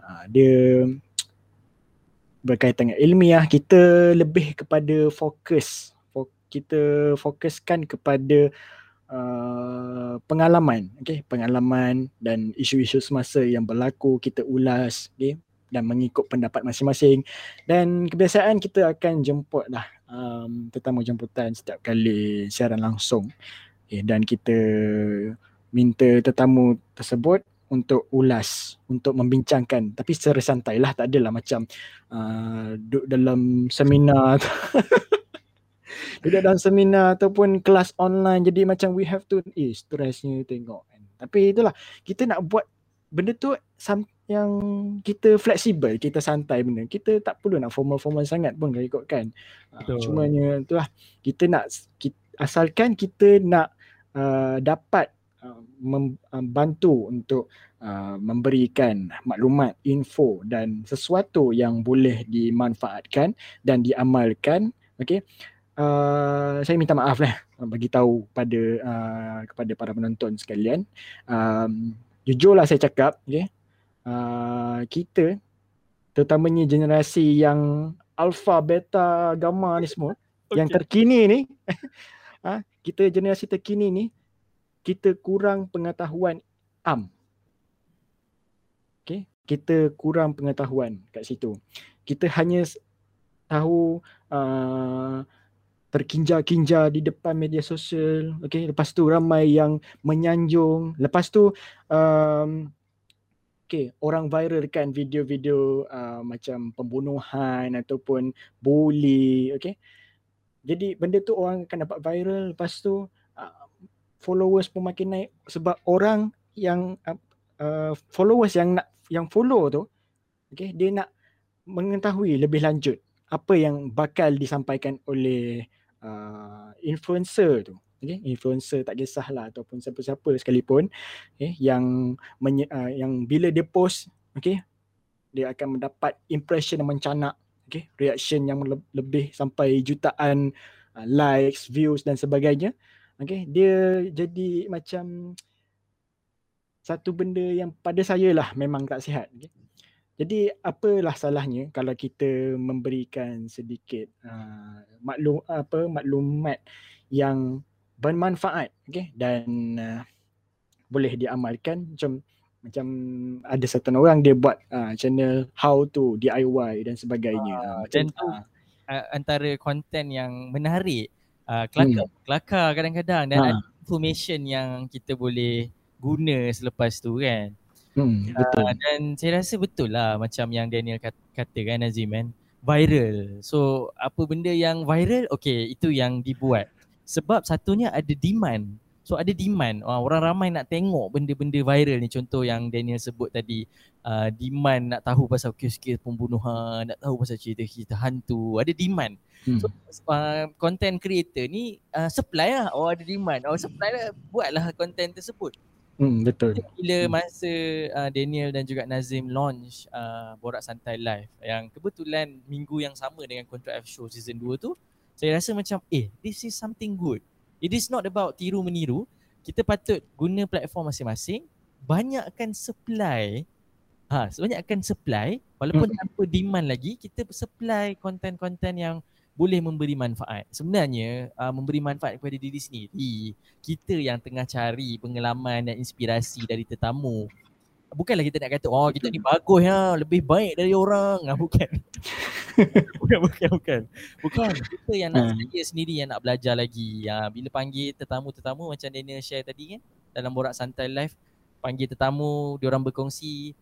Uh, dia berkaitan dengan ilmiah, kita lebih kepada fokus kita fokuskan kepada uh, pengalaman okay? pengalaman dan isu-isu semasa yang berlaku kita ulas okay? dan mengikut pendapat masing-masing dan kebiasaan kita akan jemput lah um, tetamu jemputan setiap kali siaran langsung okay? dan kita minta tetamu tersebut untuk ulas, untuk membincangkan tapi secara santai lah tak adalah macam uh, duduk dalam seminar <laughs> duduk dalam seminar ataupun kelas online jadi macam we have to eh stressnya tengok kan. Tapi itulah kita nak buat benda tu some, yang kita fleksibel, kita santai benda. Kita tak perlu nak formal-formal sangat pun kalau ikutkan. Uh, cumanya itulah kita nak kita, asalkan kita nak uh, dapat Uh, membantu untuk uh, memberikan maklumat, info dan sesuatu yang boleh dimanfaatkan dan diamalkan. Okay. Uh, saya minta maaf lah bagi tahu pada uh, kepada para penonton sekalian. Um, jujurlah saya cakap, okay. Uh, kita terutamanya generasi yang alpha, beta, gamma ni semua okay. <laughs> yang terkini ni, uh, <laughs> kita generasi terkini ni kita kurang pengetahuan am. Okay, kita kurang pengetahuan kat situ. Kita hanya tahu uh, terkinja-kinja di depan media sosial. Okay, lepas tu ramai yang menyanjung. Lepas tu um, okay, orang viralkan video-video uh, macam pembunuhan ataupun bully. Okay, jadi benda tu orang akan dapat viral. Lepas tu followers pun makin naik sebab orang yang uh, uh, followers yang nak yang follow tu okay, dia nak mengetahui lebih lanjut apa yang bakal disampaikan oleh uh, influencer tu okay, influencer tak kisahlah ataupun siapa-siapa sekalipun okay, yang menye, uh, yang bila dia post okay, dia akan mendapat impression yang mencanak okay, reaction yang le- lebih sampai jutaan uh, likes views dan sebagainya Okay, dia jadi macam satu benda yang pada saya lah memang tak sihat. Okay. Jadi apalah salahnya kalau kita memberikan sedikit uh, maklum apa maklumat yang bermanfaat okay, dan uh, boleh diamalkan macam macam ada satu orang dia buat uh, channel how to DIY dan sebagainya. Uh, dan tu uh, antara konten yang menarik uh, kelakar, hmm. kelakar kadang-kadang dan ada information yang kita boleh guna selepas tu kan. Hmm, betul. Uh, dan saya rasa betul lah macam yang Daniel kata, kata kan Nazim kan. Viral. So apa benda yang viral, okay itu yang dibuat. Sebab satunya ada demand. So ada demand. Uh, orang ramai nak tengok benda-benda viral ni. Contoh yang Daniel sebut tadi. Uh, demand nak tahu pasal kes-kes pembunuhan. Nak tahu pasal cerita-cerita hantu. Ada demand. Hmm. So uh, content creator ni uh, supply lah. Oh ada demand. Oh supply lah. Buatlah content tersebut. Hmm, betul. Bila masa uh, Daniel dan juga Nazim launch uh, Borak Santai Live yang kebetulan minggu yang sama dengan Control F Show season 2 tu saya rasa macam eh this is something good. It is not about tiru meniru. Kita patut guna platform masing-masing banyakkan supply ha banyakkan supply walaupun hmm. tanpa demand lagi kita supply konten-konten yang boleh memberi manfaat. Sebenarnya uh, memberi manfaat kepada diri sendiri. Kita yang tengah cari pengalaman dan inspirasi dari tetamu. Bukanlah kita nak kata, oh kita ni bagus ya, lebih baik dari orang. Ah, bukan. <laughs> bukan, bukan, bukan. Bukan. Kita yang nak hmm. saya sendiri yang nak belajar lagi. Ya, bila panggil tetamu-tetamu macam Daniel share tadi kan, dalam Borak Santai Live, panggil tetamu, diorang berkongsi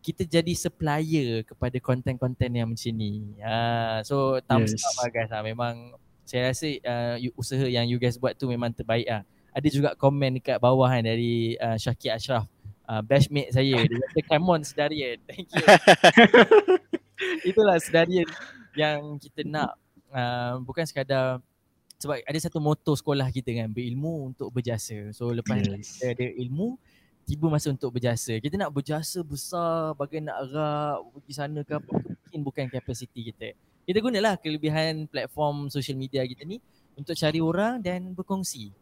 kita jadi supplier kepada konten-konten yang macam ni. Uh, so thumbs yes. up lah guys lah. Memang saya rasa uh, usaha yang you guys buat tu memang terbaik lah. Ada juga komen dekat bawah kan dari uh, Syakir Ashraf. Uh, mate saya. Dia kata come on sedarian. <laughs> Thank you. <laughs> Itulah sedarian yang kita nak. Uh, bukan sekadar sebab ada satu moto sekolah kita kan berilmu untuk berjasa. So lepas yes. kita ada ilmu tiba masa untuk berjasa. Kita nak berjasa besar, bagai nak agak pergi sana ke apa, mungkin bukan kapasiti kita. Kita gunalah kelebihan platform social media kita ni untuk cari orang dan berkongsi.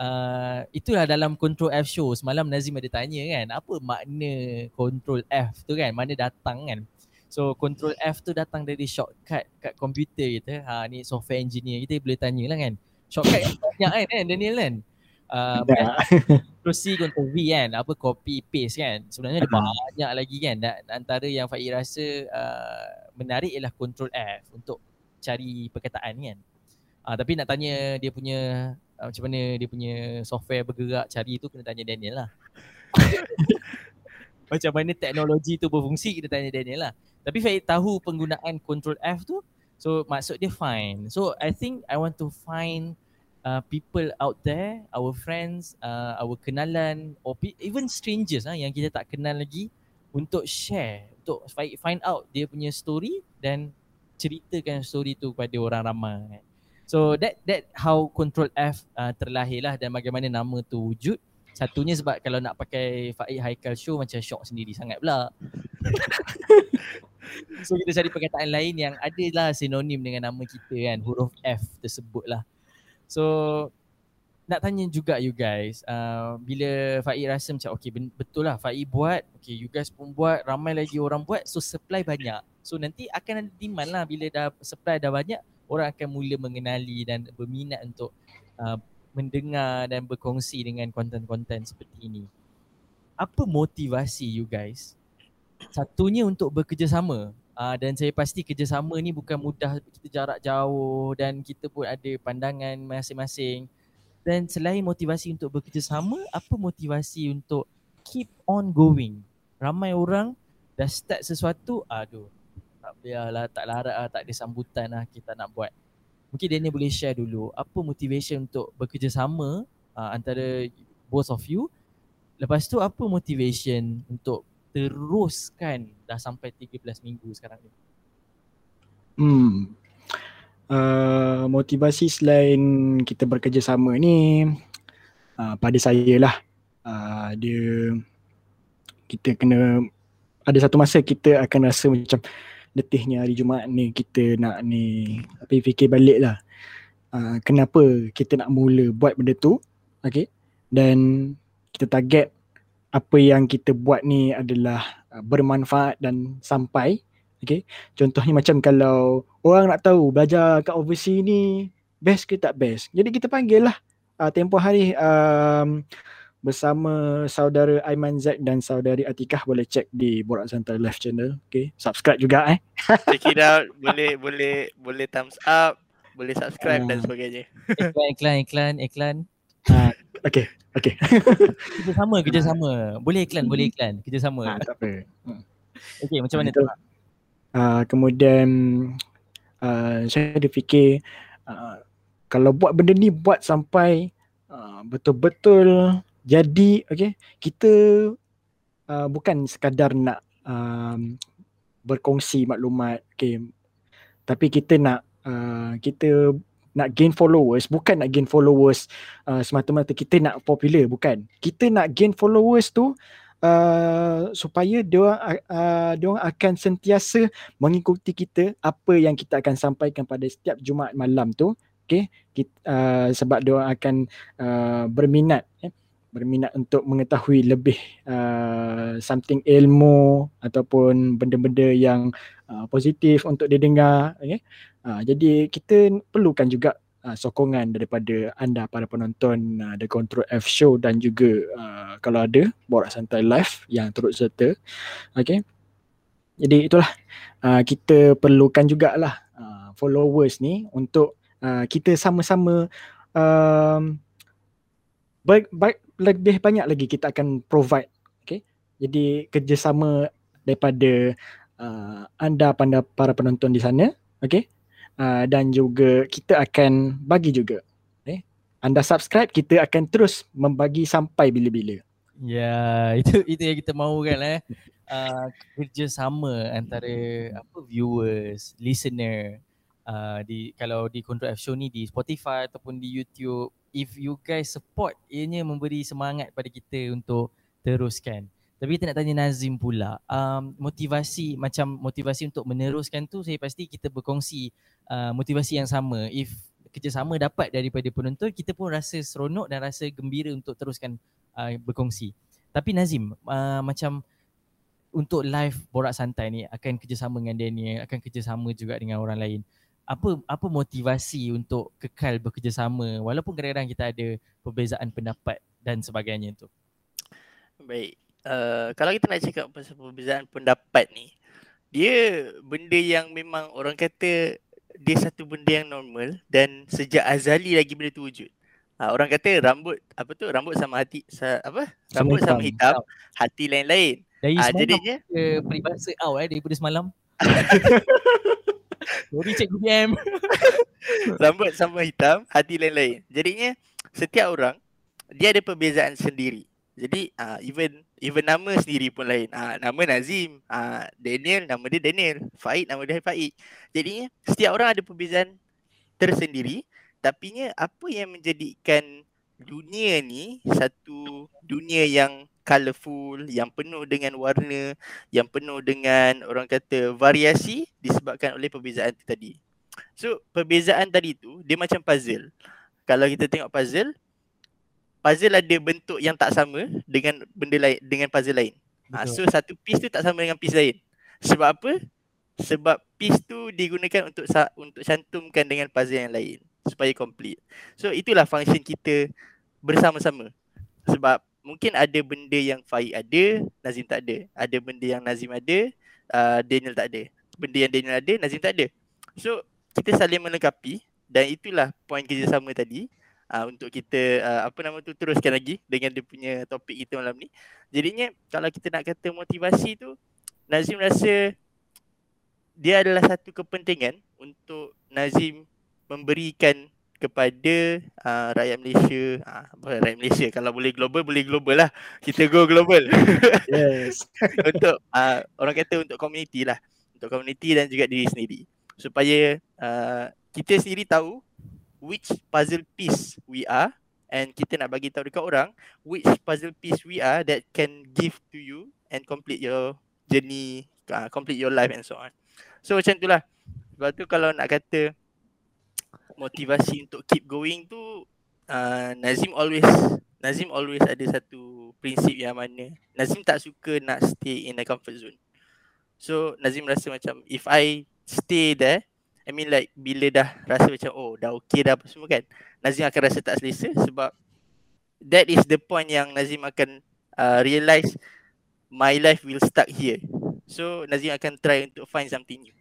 Uh, itulah dalam Control F show semalam Nazim ada tanya kan apa makna Control F tu kan mana datang kan so Control F tu datang dari shortcut kat komputer kita ha ni software engineer kita boleh tanya lah kan shortcut banyak kan Daniel kan uh, C Ctrl V kan apa copy paste kan sebenarnya ada banyak lagi kan dan antara yang Faiz rasa uh, menarik ialah Ctrl F untuk cari perkataan kan uh, tapi nak tanya dia punya uh, macam mana dia punya software bergerak cari tu kena tanya Daniel lah. <laughs> macam mana teknologi tu berfungsi kita tanya Daniel lah. Tapi Faik tahu penggunaan control F tu so maksud dia fine. So I think I want to find uh, people out there, our friends, uh, our kenalan or pe- even strangers ah yang kita tak kenal lagi untuk share, untuk fi- find out dia punya story dan ceritakan story tu kepada orang ramai. So that that how control F uh, terlahir lah dan bagaimana nama tu wujud. Satunya sebab kalau nak pakai Faik Haikal show macam shock sendiri sangat pula. <laughs> so kita cari perkataan lain yang adalah sinonim dengan nama kita kan huruf F tersebut lah. So nak tanya juga you guys uh, bila Faik rasa macam okay betul lah Faik buat okay you guys pun buat ramai lagi orang buat so supply banyak. So nanti akan ada demand lah bila dah supply dah banyak orang akan mula mengenali dan berminat untuk uh, mendengar dan berkongsi dengan konten-konten seperti ini. Apa motivasi you guys? Satunya untuk bekerjasama uh, dan saya pasti kerjasama ni bukan mudah kita jarak jauh dan kita pun ada pandangan masing-masing dan selain motivasi untuk bekerjasama, apa motivasi untuk keep on going? Ramai orang dah start sesuatu, aduh, tak biarlah, tak larat lah, tak ada sambutan lah kita nak buat. Mungkin Daniel boleh share dulu, apa motivation untuk bekerjasama uh, antara both of you. Lepas tu apa motivation untuk teruskan dah sampai 13 minggu sekarang ni? Hmm, Uh, motivasi selain kita bekerjasama ni uh, pada saya lah uh, dia kita kena ada satu masa kita akan rasa macam letihnya hari Jumaat ni kita nak ni tapi fikir balik lah. Uh, kenapa kita nak mula buat benda tu okay? Dan kita target apa yang kita buat ni adalah uh, bermanfaat dan sampai Okay. Contohnya macam kalau orang nak tahu belajar kat overseas ni best ke tak best. Jadi kita panggil lah uh, tempoh hari um, bersama saudara Aiman Zack dan saudari Atikah boleh check di Borak Santai Live channel. Okay. Subscribe juga eh. <laughs> Check it out. Boleh boleh boleh thumbs up. Boleh subscribe uh, dan sebagainya. Iklan, iklan, iklan, iklan. Uh, okay. Okay. <laughs> kerja sama, kerja sama. Boleh iklan, boleh iklan. Kerja sama. Uh, tak apa. <laughs> Hmm. Okay, macam mana tu? Uh, kemudian uh, saya ada fikir uh, kalau buat benda ni buat sampai uh, betul-betul jadi okay kita uh, bukan sekadar nak um, berkongsi maklumat okay tapi kita nak uh, kita nak gain followers bukan nak gain followers uh, semata-mata kita nak popular bukan. Kita nak gain followers tu uh, supaya dia uh, dia akan sentiasa mengikuti kita apa yang kita akan sampaikan pada setiap Jumaat malam tu okey uh, sebab dia akan uh, berminat eh, berminat untuk mengetahui lebih uh, something ilmu ataupun benda-benda yang uh, positif untuk didengar okey uh, jadi kita perlukan juga uh, sokongan daripada anda para penonton uh, The Control F Show dan juga uh, kalau ada Borak Santai Live yang turut serta. Okay. Jadi itulah uh, kita perlukan jugalah uh, followers ni untuk uh, kita sama-sama um, baik, baik, lebih banyak lagi kita akan provide. Okay. Jadi kerjasama daripada uh, anda para penonton di sana. Okay uh, dan juga kita akan bagi juga. Eh, anda subscribe kita akan terus membagi sampai bila-bila. Ya, <laughs> itu itu yang kita mahu kan eh. Uh, kerjasama antara apa viewers, listener uh, di kalau di Control F Show ni di Spotify ataupun di YouTube if you guys support ianya memberi semangat pada kita untuk teruskan. Tapi kita nak tanya Nazim pula. Um, motivasi macam motivasi untuk meneruskan tu saya pasti kita berkongsi uh, motivasi yang sama. If kerjasama dapat daripada penonton, kita pun rasa seronok dan rasa gembira untuk teruskan uh, berkongsi. Tapi Nazim, uh, macam untuk live borak santai ni akan kerjasama dengan Daniel, akan kerjasama juga dengan orang lain. Apa apa motivasi untuk kekal bekerjasama walaupun kadang-kadang kita ada perbezaan pendapat dan sebagainya tu? Baik, uh, kalau kita nak cakap pasal perbezaan pendapat ni, dia benda yang memang orang kata dia satu benda yang normal dan sejak azali lagi benda tu wujud. uh, orang kata rambut apa tu rambut sama hati sa, apa rambut sama hitam. hitam hati lain-lain. Dari semalam jadinya ke peribahasa out eh daripada semalam. <laughs> Sorry cikgu BM. <laughs> rambut sama hitam hati lain-lain. Jadinya setiap orang dia ada perbezaan sendiri. Jadi uh, even even nama sendiri pun lain. Uh, nama Nazim, uh, Daniel nama dia Daniel, Faid nama dia Faid. Jadinya setiap orang ada perbezaan tersendiri tapi apa yang menjadikan dunia ni satu dunia yang colourful, yang penuh dengan warna, yang penuh dengan orang kata variasi disebabkan oleh perbezaan tu tadi. So perbezaan tadi tu dia macam puzzle. Kalau kita tengok puzzle, puzzle ada bentuk yang tak sama dengan benda lain dengan puzzle lain. Ha, so satu piece tu tak sama dengan piece lain. Sebab apa? Sebab piece tu digunakan untuk untuk cantumkan dengan puzzle yang lain supaya complete. So itulah function kita bersama-sama. Sebab mungkin ada benda yang Faik ada, Nazim tak ada. Ada benda yang Nazim ada, uh, Daniel tak ada. Benda yang Daniel ada, Nazim tak ada. So kita saling melengkapi dan itulah poin kerjasama tadi uh, untuk kita uh, apa nama tu teruskan lagi dengan dia punya topik kita malam ni. Jadinya kalau kita nak kata motivasi tu Nazim rasa dia adalah satu kepentingan untuk Nazim memberikan kepada uh, rakyat Malaysia, uh, rakyat Malaysia kalau boleh global boleh global lah. Kita go global. <laughs> Yes. <laughs> untuk uh, orang kata untuk komuniti lah. Untuk komuniti dan juga diri sendiri. Supaya uh, kita sendiri tahu which puzzle piece we are and kita nak bagi tahu dekat orang which puzzle piece we are that can give to you and complete your journey, uh, complete your life and so on. So macam itulah. Sebab tu kalau nak kata motivasi untuk keep going tu uh, Nazim always Nazim always ada satu prinsip yang mana Nazim tak suka nak stay in a comfort zone. So Nazim rasa macam if I stay there I mean like bila dah rasa macam oh dah okay dah apa semua kan Nazim akan rasa tak selesa sebab that is the point yang Nazim akan uh, realise my life will stuck here. So Nazim akan try untuk find something new.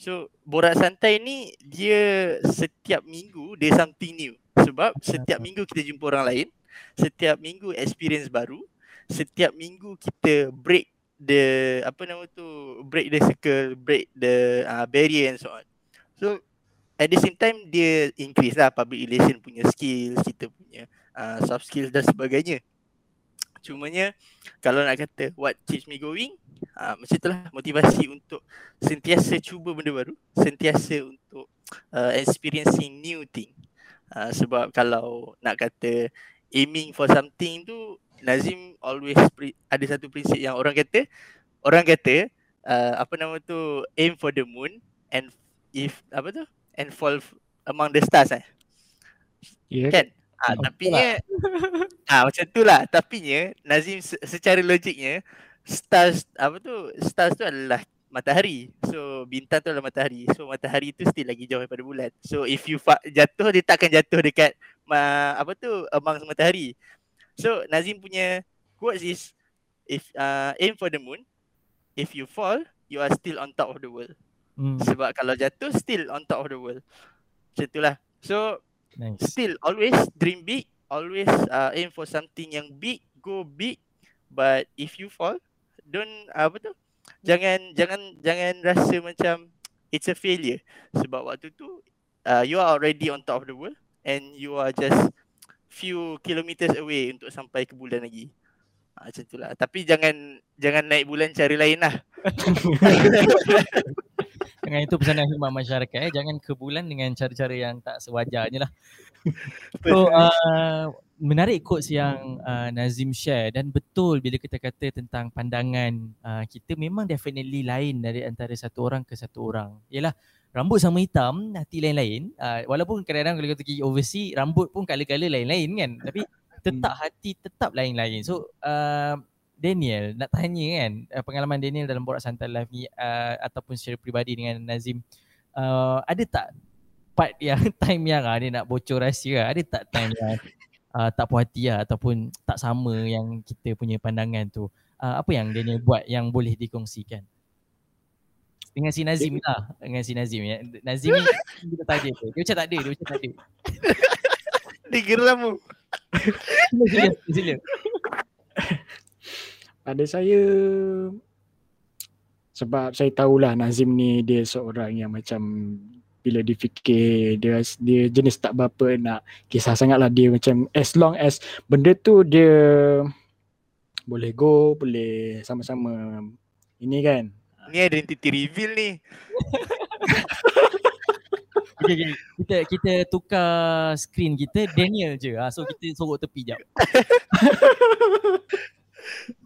So borak santai ni dia setiap minggu dia something new. Sebab setiap minggu kita jumpa orang lain, setiap minggu experience baru, setiap minggu kita break the apa nama tu break the circle, break the uh, barrier and so on. So at the same time dia increase lah public relation punya skills, kita punya uh, soft skills dan sebagainya. Cumanya kalau nak kata what keeps me going, uh, macam itulah motivasi untuk sentiasa cuba benda baru, sentiasa untuk uh, experiencing new thing. Uh, sebab kalau nak kata aiming for something tu Nazim always ada satu prinsip yang orang kata orang kata uh, apa nama tu aim for the moon and if apa tu and fall among the stars eh. Yeah. Kan? Ah, Betul tapi nya ah <laughs> macam tu lah. Tapi nya Nazim se- secara logiknya stars apa tu stars tu adalah matahari. So bintang tu adalah matahari. So matahari tu still lagi jauh daripada bulan. So if you fa- jatuh dia takkan jatuh dekat ma- apa tu among matahari. So Nazim punya quotes is if uh, aim for the moon, if you fall, you are still on top of the world. Hmm, Sebab kalau jatuh still on top of the world. Macam itulah. So nice. still always dream big, always uh, aim for something yang big, go big. But if you fall, don't uh, apa tu? Jangan jangan jangan rasa macam it's a failure. Sebab waktu tu uh, you are already on top of the world and you are just few kilometers away untuk sampai ke bulan lagi. Ha, macam tu lah. Tapi jangan jangan naik bulan cara lain lah. <laughs> <laughs> Dengan itu pesanan khidmat masyarakat eh. Jangan ke bulan dengan cara-cara yang tak sewajarnya lah. <laughs> So uh, menarik quotes yang uh, Nazim share dan betul bila kita kata tentang pandangan uh, kita memang definitely lain dari antara satu orang ke satu orang. Yalah rambut sama hitam, hati lain-lain. Uh, walaupun kadang-kadang kalau kita pergi overseas, rambut pun color-color lain-lain kan. Tapi tetap hati tetap lain-lain. So uh, Daniel nak tanya kan uh, pengalaman Daniel dalam Borak Santai Live ni uh, ataupun secara peribadi dengan Nazim uh, ada tak part <laughs> yang time yang uh, dia nak bocor rahsia ada tak time yang uh, <laughs> tak puas hati lah, ataupun tak sama yang kita punya pandangan tu uh, apa yang Daniel buat yang boleh dikongsikan dengan si Nazim lah dengan si Nazim ya. Nazim ni kita tanya tu. Dia macam tak ada, dia macam tak ada. Dia geram <laughs> sila, sila. Pada saya sebab saya tahulah Nazim ni dia seorang yang macam bila dia fikir dia dia jenis tak berapa nak kisah sangat lah dia macam as long as benda tu dia boleh go boleh sama-sama ini kan Ni identity reveal ni. <laughs> Okay, okay. Kita kita tukar screen kita Daniel je. Ha, so kita sorok tepi jap. <laughs>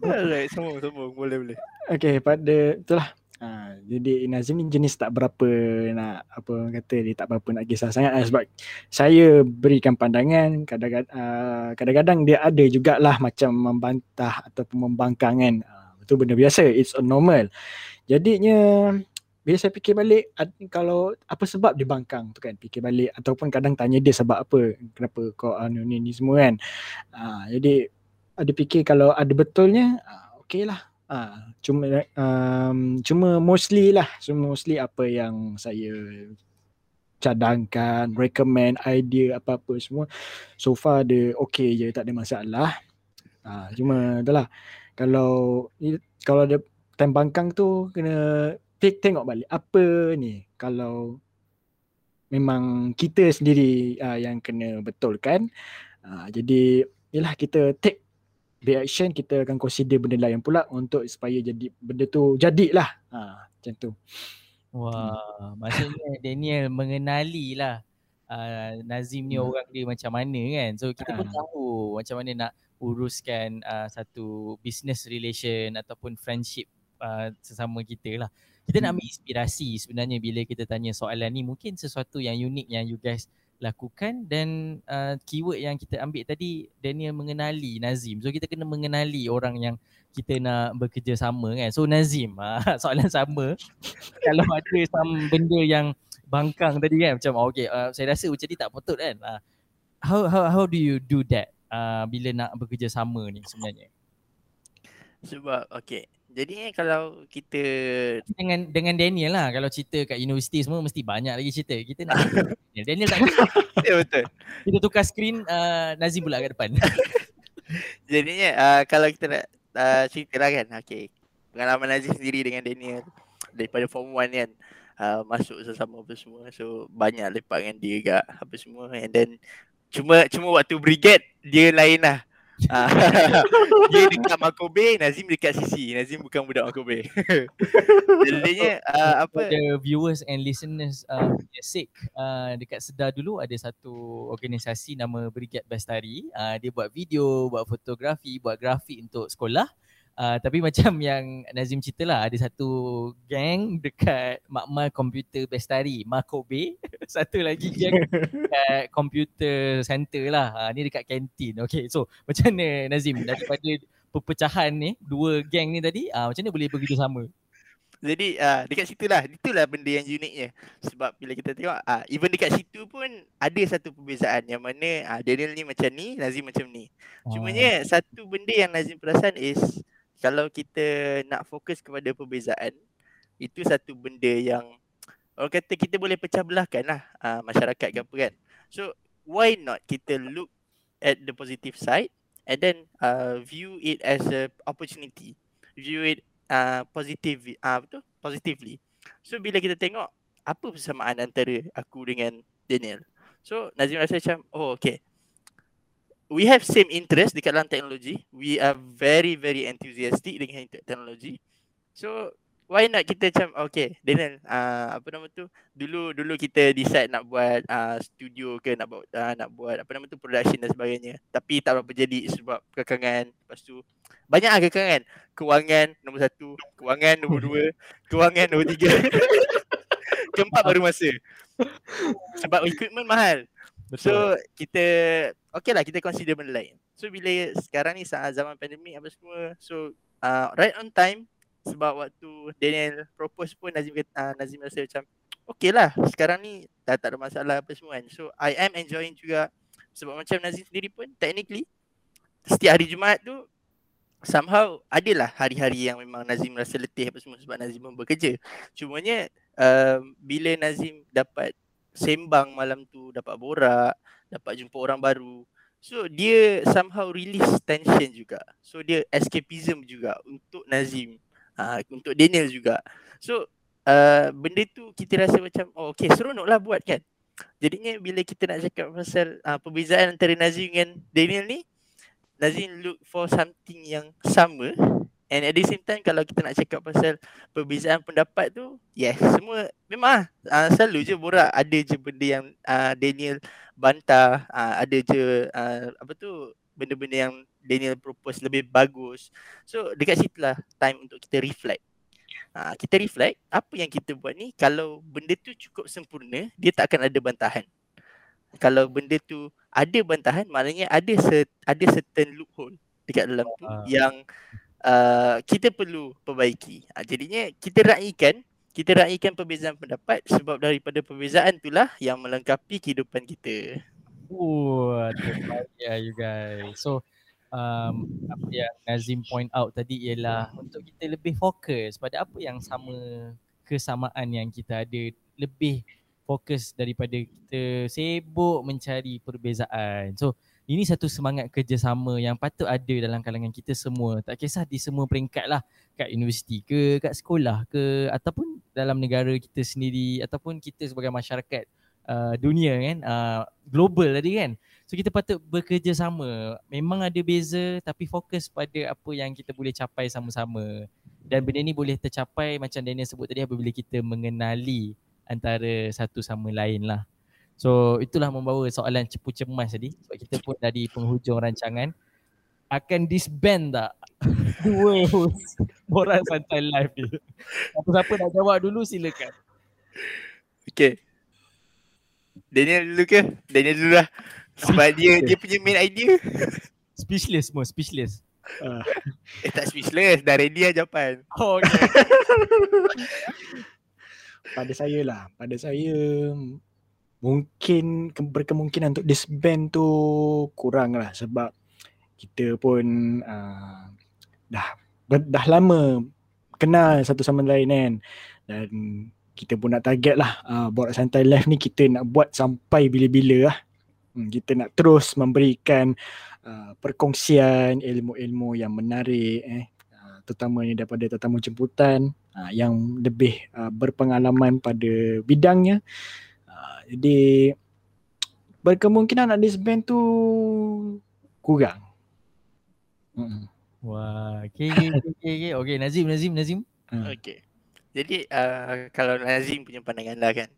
Alright, sambung, sambung. Boleh, boleh. Okay pada itulah. Ha, jadi Nazim ni jenis tak berapa nak apa kata dia tak berapa nak kisah sangat lah. Sebab saya berikan pandangan kadang-kadang uh, kadang-kadang dia ada jugalah macam membantah ataupun membangkang kan. Itu benda biasa. It's a normal. Jadinya bila saya fikir balik kalau apa sebab dia bangkang tu kan fikir balik ataupun kadang tanya dia sebab apa kenapa kau anu ni ni semua kan. Uh, jadi ada fikir kalau ada betulnya uh, okey lah Ah, cuma um, cuma mostly lah, cuma mostly apa yang saya cadangkan, recommend, idea apa-apa semua so far dia okay je, tak ada masalah. Ah, cuma itulah kalau kalau ada time bangkang tu kena take, tengok balik apa ni kalau memang kita sendiri uh, yang kena betulkan. Uh, jadi yalah kita take reaction kita akan consider benda lain pula untuk supaya jadi benda tu jadilah. Ha macam tu. Wah, hmm. maksudnya <laughs> Daniel mengenali lah uh, Nazim ni hmm. orang dia macam mana kan. So kita pun ha. tahu macam mana nak uruskan uh, satu business relation ataupun friendship uh, sesama kita lah. Kita hmm. nak ambil inspirasi sebenarnya bila kita tanya soalan ni mungkin sesuatu yang unik yang you guys lakukan dan uh, keyword yang kita ambil tadi Daniel mengenali Nazim. So kita kena mengenali orang yang kita nak bekerja sama kan. So Nazim, uh, <laughs> soalan sama. <laughs> Kalau ada some benda yang bangkang tadi kan macam oh, okay uh, saya rasa macam ni tak patut kan. Uh, how how how do you do that uh, bila nak bekerja sama ni sebenarnya? Sebab okay jadi kalau kita dengan dengan Daniel lah kalau cerita kat universiti semua mesti banyak lagi cerita. Kita nak <laughs> Daniel. Daniel tak Ya betul. Kita tukar skrin uh, Nazim pula kat depan. <laughs> Jadinya uh, kalau kita nak uh, cerita lah kan. Okay. Pengalaman Nazim sendiri dengan Daniel daripada form 1 kan. Uh, masuk sesama apa semua. So banyak lepak dengan dia juga apa semua. And then cuma cuma waktu brigade dia lain lah. <laughs> Dia dekat Makobe, Nazim dekat sisi. Nazim bukan budak Makobe. <laughs> Jadinya uh, apa? The viewers and listeners uh, sick uh, dekat Sedar dulu ada satu organisasi nama Brigade Bestari. Uh, dia buat video, buat fotografi, buat grafik untuk sekolah. Uh, tapi macam <laughs> yang Nazim cerita lah ada satu gang dekat Makmal Computer Bestari, Makobe. <laughs> satu lagi gang dekat Computer Center lah. Uh, ni dekat kantin. Okay so macam mana Nazim daripada perpecahan ni, dua gang ni tadi, uh, macam mana boleh bekerjasama? Jadi uh, dekat situ lah, itulah benda yang uniknya. Sebab bila kita tengok, uh, even dekat situ pun ada satu perbezaan yang mana uh, Daniel ni macam ni, Nazim macam ni. Cumanya satu benda yang Nazim perasan is kalau kita nak fokus kepada perbezaan itu satu benda yang orang kata kita boleh pecah belahkan lah uh, masyarakat ke apa kan. So why not kita look at the positive side and then uh, view it as a opportunity. View it uh, positive uh, betul positively. So bila kita tengok apa persamaan antara aku dengan Daniel? So Nazim rasa macam oh okay we have same interest dekat dalam teknologi. We are very very enthusiastic dengan teknologi. So why not kita macam okay Daniel uh, apa nama tu? Dulu dulu kita decide nak buat uh, studio ke nak buat uh, nak buat apa nama tu production dan sebagainya. Tapi tak berapa jadi sebab kekangan. Lepas tu banyak lah kekangan. Kewangan nombor satu. Kewangan nombor dua. Kewangan nombor tiga. <laughs> Keempat baru masa. Sebab equipment mahal Betul. So kita okay lah kita consider benda lain. So bila sekarang ni saat zaman pandemik apa semua, so uh, right on time sebab waktu Daniel propose pun Nazim uh, Nazim rasa macam okay lah sekarang ni dah tak ada masalah apa semua kan. So I am enjoying juga sebab macam Nazim sendiri pun technically setiap hari Jumaat tu somehow adalah hari-hari yang memang Nazim rasa letih apa semua sebab Nazim pun bekerja. Cumanya uh, bila Nazim dapat sembang malam tu dapat borak dapat jumpa orang baru. So dia somehow release tension juga. So dia escapism juga untuk Nazim. Uh, untuk Daniel juga. So uh, benda tu kita rasa macam oh okay seronok lah buat kan. Jadinya bila kita nak cakap pasal uh, perbezaan antara Nazim dengan Daniel ni Nazim look for something yang sama And at the same time kalau kita nak cakap pasal perbezaan pendapat tu Yes semua memang uh, selalu je borak. Ada je benda yang uh, Daniel bantah uh, Ada je uh, apa tu benda-benda yang Daniel propose lebih bagus. So dekat situ lah time untuk kita reflect. Uh, Kita reflect apa yang kita buat ni Kalau benda tu cukup sempurna dia tak akan ada bantahan. Kalau benda tu ada bantahan maknanya ada set, ada certain loophole dekat dalam tu uh. yang uh, kita perlu perbaiki. Uh, jadinya kita raikan, kita raikan perbezaan pendapat sebab daripada perbezaan itulah yang melengkapi kehidupan kita. Oh, ya you guys. So um, apa yang Nazim point out tadi ialah untuk kita lebih fokus pada apa yang sama kesamaan yang kita ada lebih fokus daripada kita sibuk mencari perbezaan. So ini satu semangat kerjasama yang patut ada dalam kalangan kita semua. Tak kisah di semua peringkat lah. Kat universiti ke, kat sekolah ke ataupun dalam negara kita sendiri ataupun kita sebagai masyarakat uh, dunia kan. Uh, global tadi kan. So kita patut bekerjasama. Memang ada beza tapi fokus pada apa yang kita boleh capai sama-sama. Dan benda ni boleh tercapai macam Daniel sebut tadi apabila kita mengenali antara satu sama lain lah. So itulah membawa soalan cepu cemas tadi sebab kita pun dari penghujung rancangan akan disband tak <laughs> dua host Borak Santai Live ni. Siapa-siapa nak jawab dulu silakan. Okay. Daniel dulu ke? Daniel dulu lah. Sebab dia <laughs> dia punya main idea. Speechless semua, speechless. Uh. <laughs> Eh tak speechless, dah ready lah jawapan. Oh, okay. pada saya lah, pada saya mungkin berkemungkinan untuk disband tu kurang lah sebab kita pun uh, dah dah lama kenal satu sama lain kan. Dan kita pun nak target lah uh, buat santai live ni kita nak buat sampai bila-bila lah. Hmm, kita nak terus memberikan uh, perkongsian ilmu-ilmu yang menarik eh. Terutamanya daripada tetamu jemputan uh, yang lebih uh, berpengalaman pada bidangnya jadi berkemungkinan nak disband tu kurang. Hmm. Wah, okay, okay, okay, okay. okay, Nazim, Nazim, Nazim. Hmm. Okay. Jadi uh, kalau Nazim punya pandangan lah kan,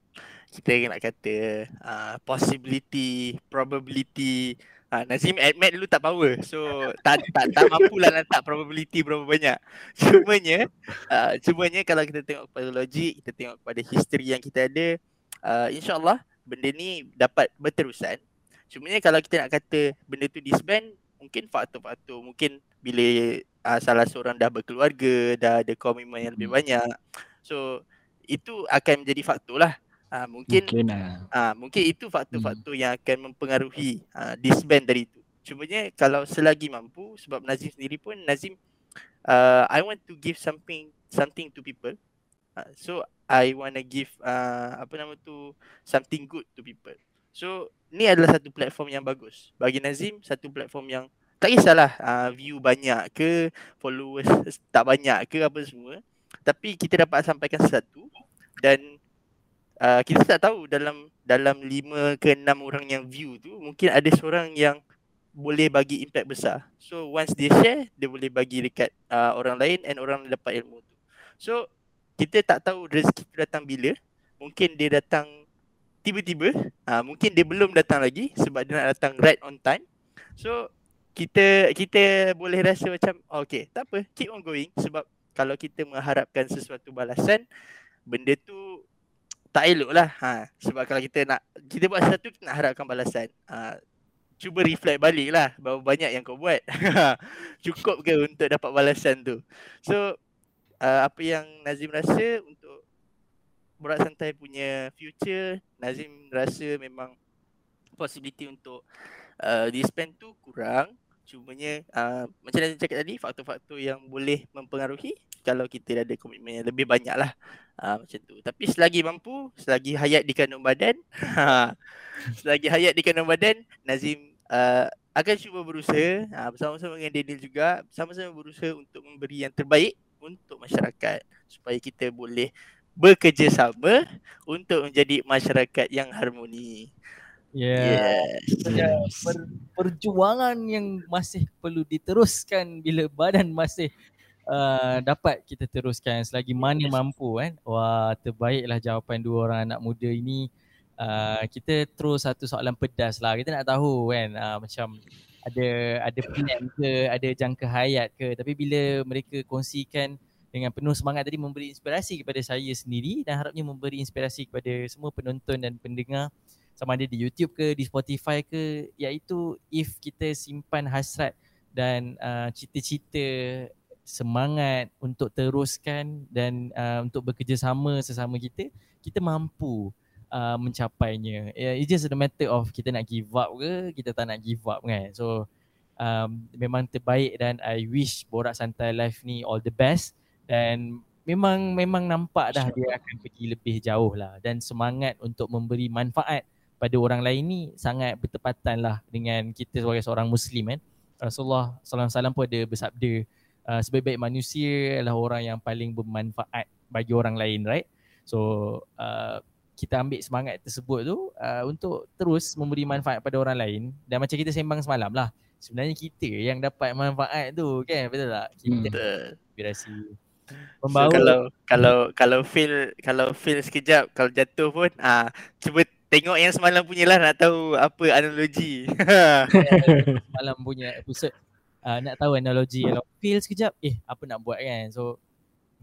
kita nak kata uh, possibility, probability, uh, Nazim admit dulu tak power. So tak tak tak mampu lah letak probability berapa banyak. Cumanya, uh, cumanya kalau kita tengok pada logik, kita tengok pada history yang kita ada, uh, insyaAllah benda ni dapat berterusan. Cuma ni kalau kita nak kata benda tu disband, mungkin faktor-faktor mungkin bila uh, salah seorang dah berkeluarga, dah ada komitmen yang lebih hmm. banyak. So itu akan menjadi faktor lah. Uh, mungkin mungkin, uh, mungkin itu faktor-faktor hmm. yang akan mempengaruhi uh, disband dari itu. Cuma ni kalau selagi mampu sebab Nazim sendiri pun Nazim uh, I want to give something something to people. Uh, so I want to give uh, apa nama tu something good to people. So ni adalah satu platform yang bagus. Bagi Nazim satu platform yang tak kisahlah uh, view banyak ke followers <laughs> tak banyak ke apa semua. Tapi kita dapat sampaikan sesuatu dan uh, kita tak tahu dalam dalam lima ke enam orang yang view tu mungkin ada seorang yang boleh bagi impact besar. So once dia share dia boleh bagi dekat uh, orang lain and orang dapat ilmu tu. So kita tak tahu rezeki tu datang bila. Mungkin dia datang tiba-tiba. Ha, mungkin dia belum datang lagi sebab dia nak datang right on time. So kita kita boleh rasa macam oh, okay tak apa keep on going sebab kalau kita mengharapkan sesuatu balasan benda tu tak elok lah. Ha, sebab kalau kita nak kita buat sesuatu kita nak harapkan balasan. Ha, cuba reflect balik lah berapa banyak yang kau buat. <laughs> Cukup ke untuk dapat balasan tu. So uh, apa yang Nazim rasa untuk Borak Santai punya future Nazim rasa memang possibility untuk uh, disband tu kurang Cumanya uh, macam yang cakap tadi faktor-faktor yang boleh mempengaruhi kalau kita ada komitmen yang lebih banyak lah uh, macam tu. Tapi selagi mampu, selagi hayat di kandung badan, <laughs> selagi hayat di kandung badan, Nazim uh, akan cuba berusaha uh, bersama-sama dengan Daniel juga, sama-sama berusaha untuk memberi yang terbaik untuk masyarakat supaya kita boleh bekerjasama untuk menjadi masyarakat yang harmoni. Yeah. Yes. yes. Per, perjuangan yang masih perlu diteruskan bila badan masih uh, dapat kita teruskan selagi mana mampu kan. Wah, terbaiklah jawapan dua orang anak muda ini. Uh, kita terus satu soalan pedas lah. Kita nak tahu kan uh, macam ada ada plan ke, ada jangka hayat ke. Tapi bila mereka kongsikan dengan penuh semangat tadi memberi inspirasi kepada saya sendiri dan harapnya memberi inspirasi kepada semua penonton dan pendengar sama ada di YouTube ke di Spotify ke iaitu if kita simpan hasrat dan uh, cita-cita semangat untuk teruskan dan uh, untuk bekerjasama sesama kita kita mampu mencapainya yeah, it's just a matter of kita nak give up ke kita tak nak give up kan so um, memang terbaik dan I wish Borak Santai Live ni all the best dan memang memang nampak dah dia akan pergi lebih jauh lah dan semangat untuk memberi manfaat pada orang lain ni sangat bertepatan lah dengan kita sebagai seorang Muslim kan. Rasulullah SAW pun ada bersabda uh, sebaik-baik manusia adalah orang yang paling bermanfaat bagi orang lain right. So uh, kita ambil semangat tersebut tu uh, untuk terus memberi manfaat pada orang lain dan macam kita sembang semalam lah sebenarnya kita yang dapat manfaat tu kan betul tak? Kita hmm. inspirasi membawa so, kalau kalau kalau feel kalau feel sekejap kalau jatuh pun ah cuba tengok yang semalam punya lah nak tahu apa analogi. <laughs> <laughs> semalam punya episode uh, nak tahu analogi kalau feel sekejap eh apa nak buat kan. So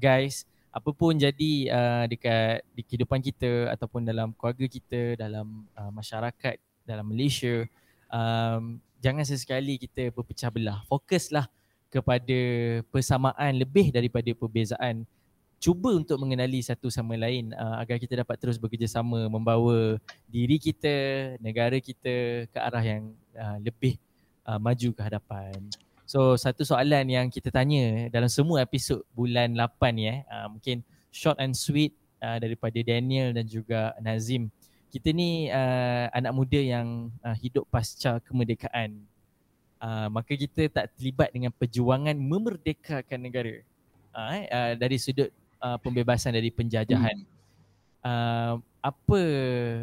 guys apa pun jadi uh, dekat di kehidupan kita ataupun dalam keluarga kita dalam uh, masyarakat dalam Malaysia um, jangan sesekali kita berpecah belah. Fokuslah kepada persamaan lebih daripada perbezaan cuba untuk mengenali satu sama lain uh, agar kita dapat terus bekerjasama membawa diri kita, negara kita ke arah yang uh, lebih uh, maju ke hadapan. So satu soalan yang kita tanya dalam semua episod bulan 8 ni eh, uh, mungkin short and sweet uh, daripada Daniel dan juga Nazim. Kita ni uh, anak muda yang uh, hidup pasca kemerdekaan uh, maka kita tak terlibat dengan perjuangan memerdekakan negara uh, eh, uh, dari sudut uh, pembebasan dari penjajahan. Hmm. Uh, apa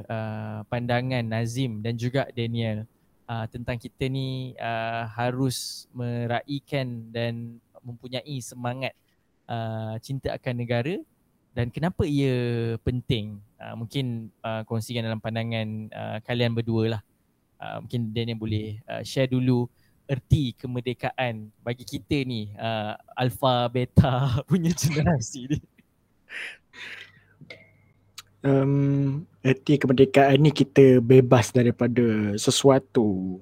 uh, pandangan Nazim dan juga Daniel uh, tentang kita ni uh, harus meraihkan dan mempunyai semangat uh, cinta akan negara dan kenapa ia penting? Uh, mungkin uh, kongsikan dalam pandangan uh, kalian berdua lah. Uh, mungkin Daniel boleh uh, share dulu erti kemerdekaan bagi kita ni uh, alpha beta <laughs> punya generasi ni <laughs> um, erti kemerdekaan ni kita bebas daripada sesuatu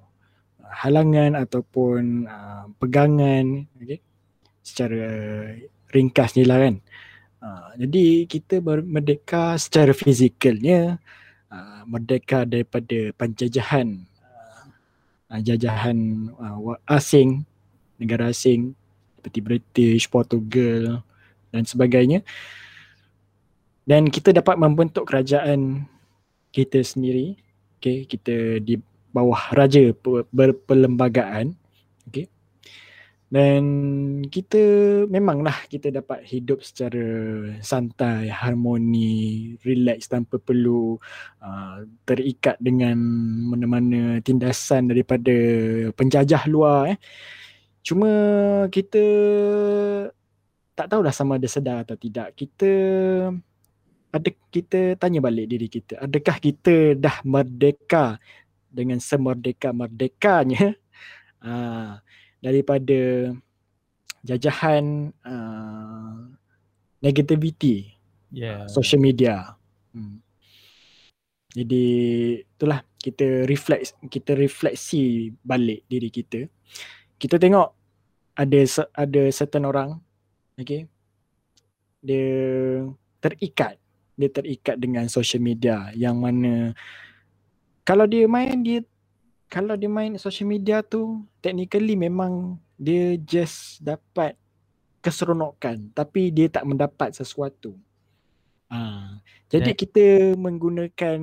halangan ataupun uh, pegangan okay? secara ringkas ni lah kan uh, jadi kita merdeka secara fizikalnya uh, merdeka daripada penjajahan uh, jajahan uh, asing, negara asing seperti British, Portugal dan sebagainya. Dan kita dapat membentuk kerajaan kita sendiri. Okay, kita di bawah raja berperlembagaan. Okay dan kita memanglah kita dapat hidup secara santai, harmoni, relax tanpa perlu uh, terikat dengan mana-mana tindasan daripada penjajah luar eh. Cuma kita tak tahulah sama ada sedar atau tidak. Kita ada kita tanya balik diri kita, adakah kita dah merdeka dengan semerdeka-merdekanya? <laughs> Ah daripada jajahan uh, negativity yeah. uh, social media. Hmm. Jadi itulah kita refleks kita refleksi balik diri kita. Kita tengok ada ada certain orang okay dia terikat dia terikat dengan social media yang mana kalau dia main dia kalau dia main social media tu technically memang dia just dapat keseronokan tapi dia tak mendapat sesuatu. Ha. Jadi Dan- kita menggunakan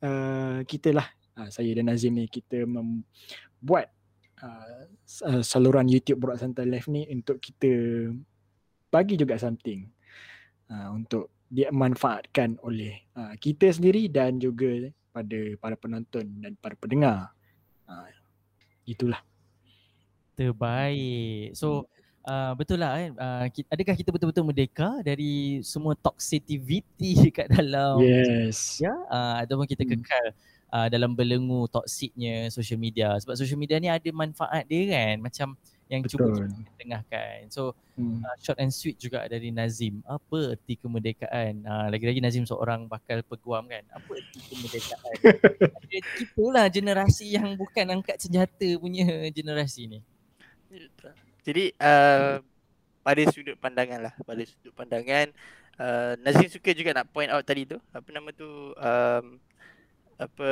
uh, kita lah uh, saya dan Nazim ni kita membuat uh, uh, saluran YouTube Borak Santai Live ni untuk kita bagi juga something uh, untuk dimanfaatkan oleh uh, kita sendiri dan juga pada para penonton dan para pendengar. Uh, itulah. Terbaik. So uh, betul lah kan uh, ki- adakah kita betul-betul merdeka dari semua toxicity <laughs> kat dalam Yes. ya uh, ataupun kita Hmm. kekal uh, dalam belenggu toksiknya social media sebab social media ni ada manfaat dia kan macam yang cuba Betul. kita tengahkan. So Hmm. uh, short and sweet juga dari Nazim. Apa erti kemerdekaan? Uh, lagi-lagi Nazim seorang bakal peguam kan. Apa erti kemerdekaan? <laughs> Kita lah generasi yang bukan angkat senjata punya generasi ni. Jadi uh, pada sudut pandangan lah, pada sudut pandangan uh, Nazim suka juga nak point out tadi tu, apa nama tu um, apa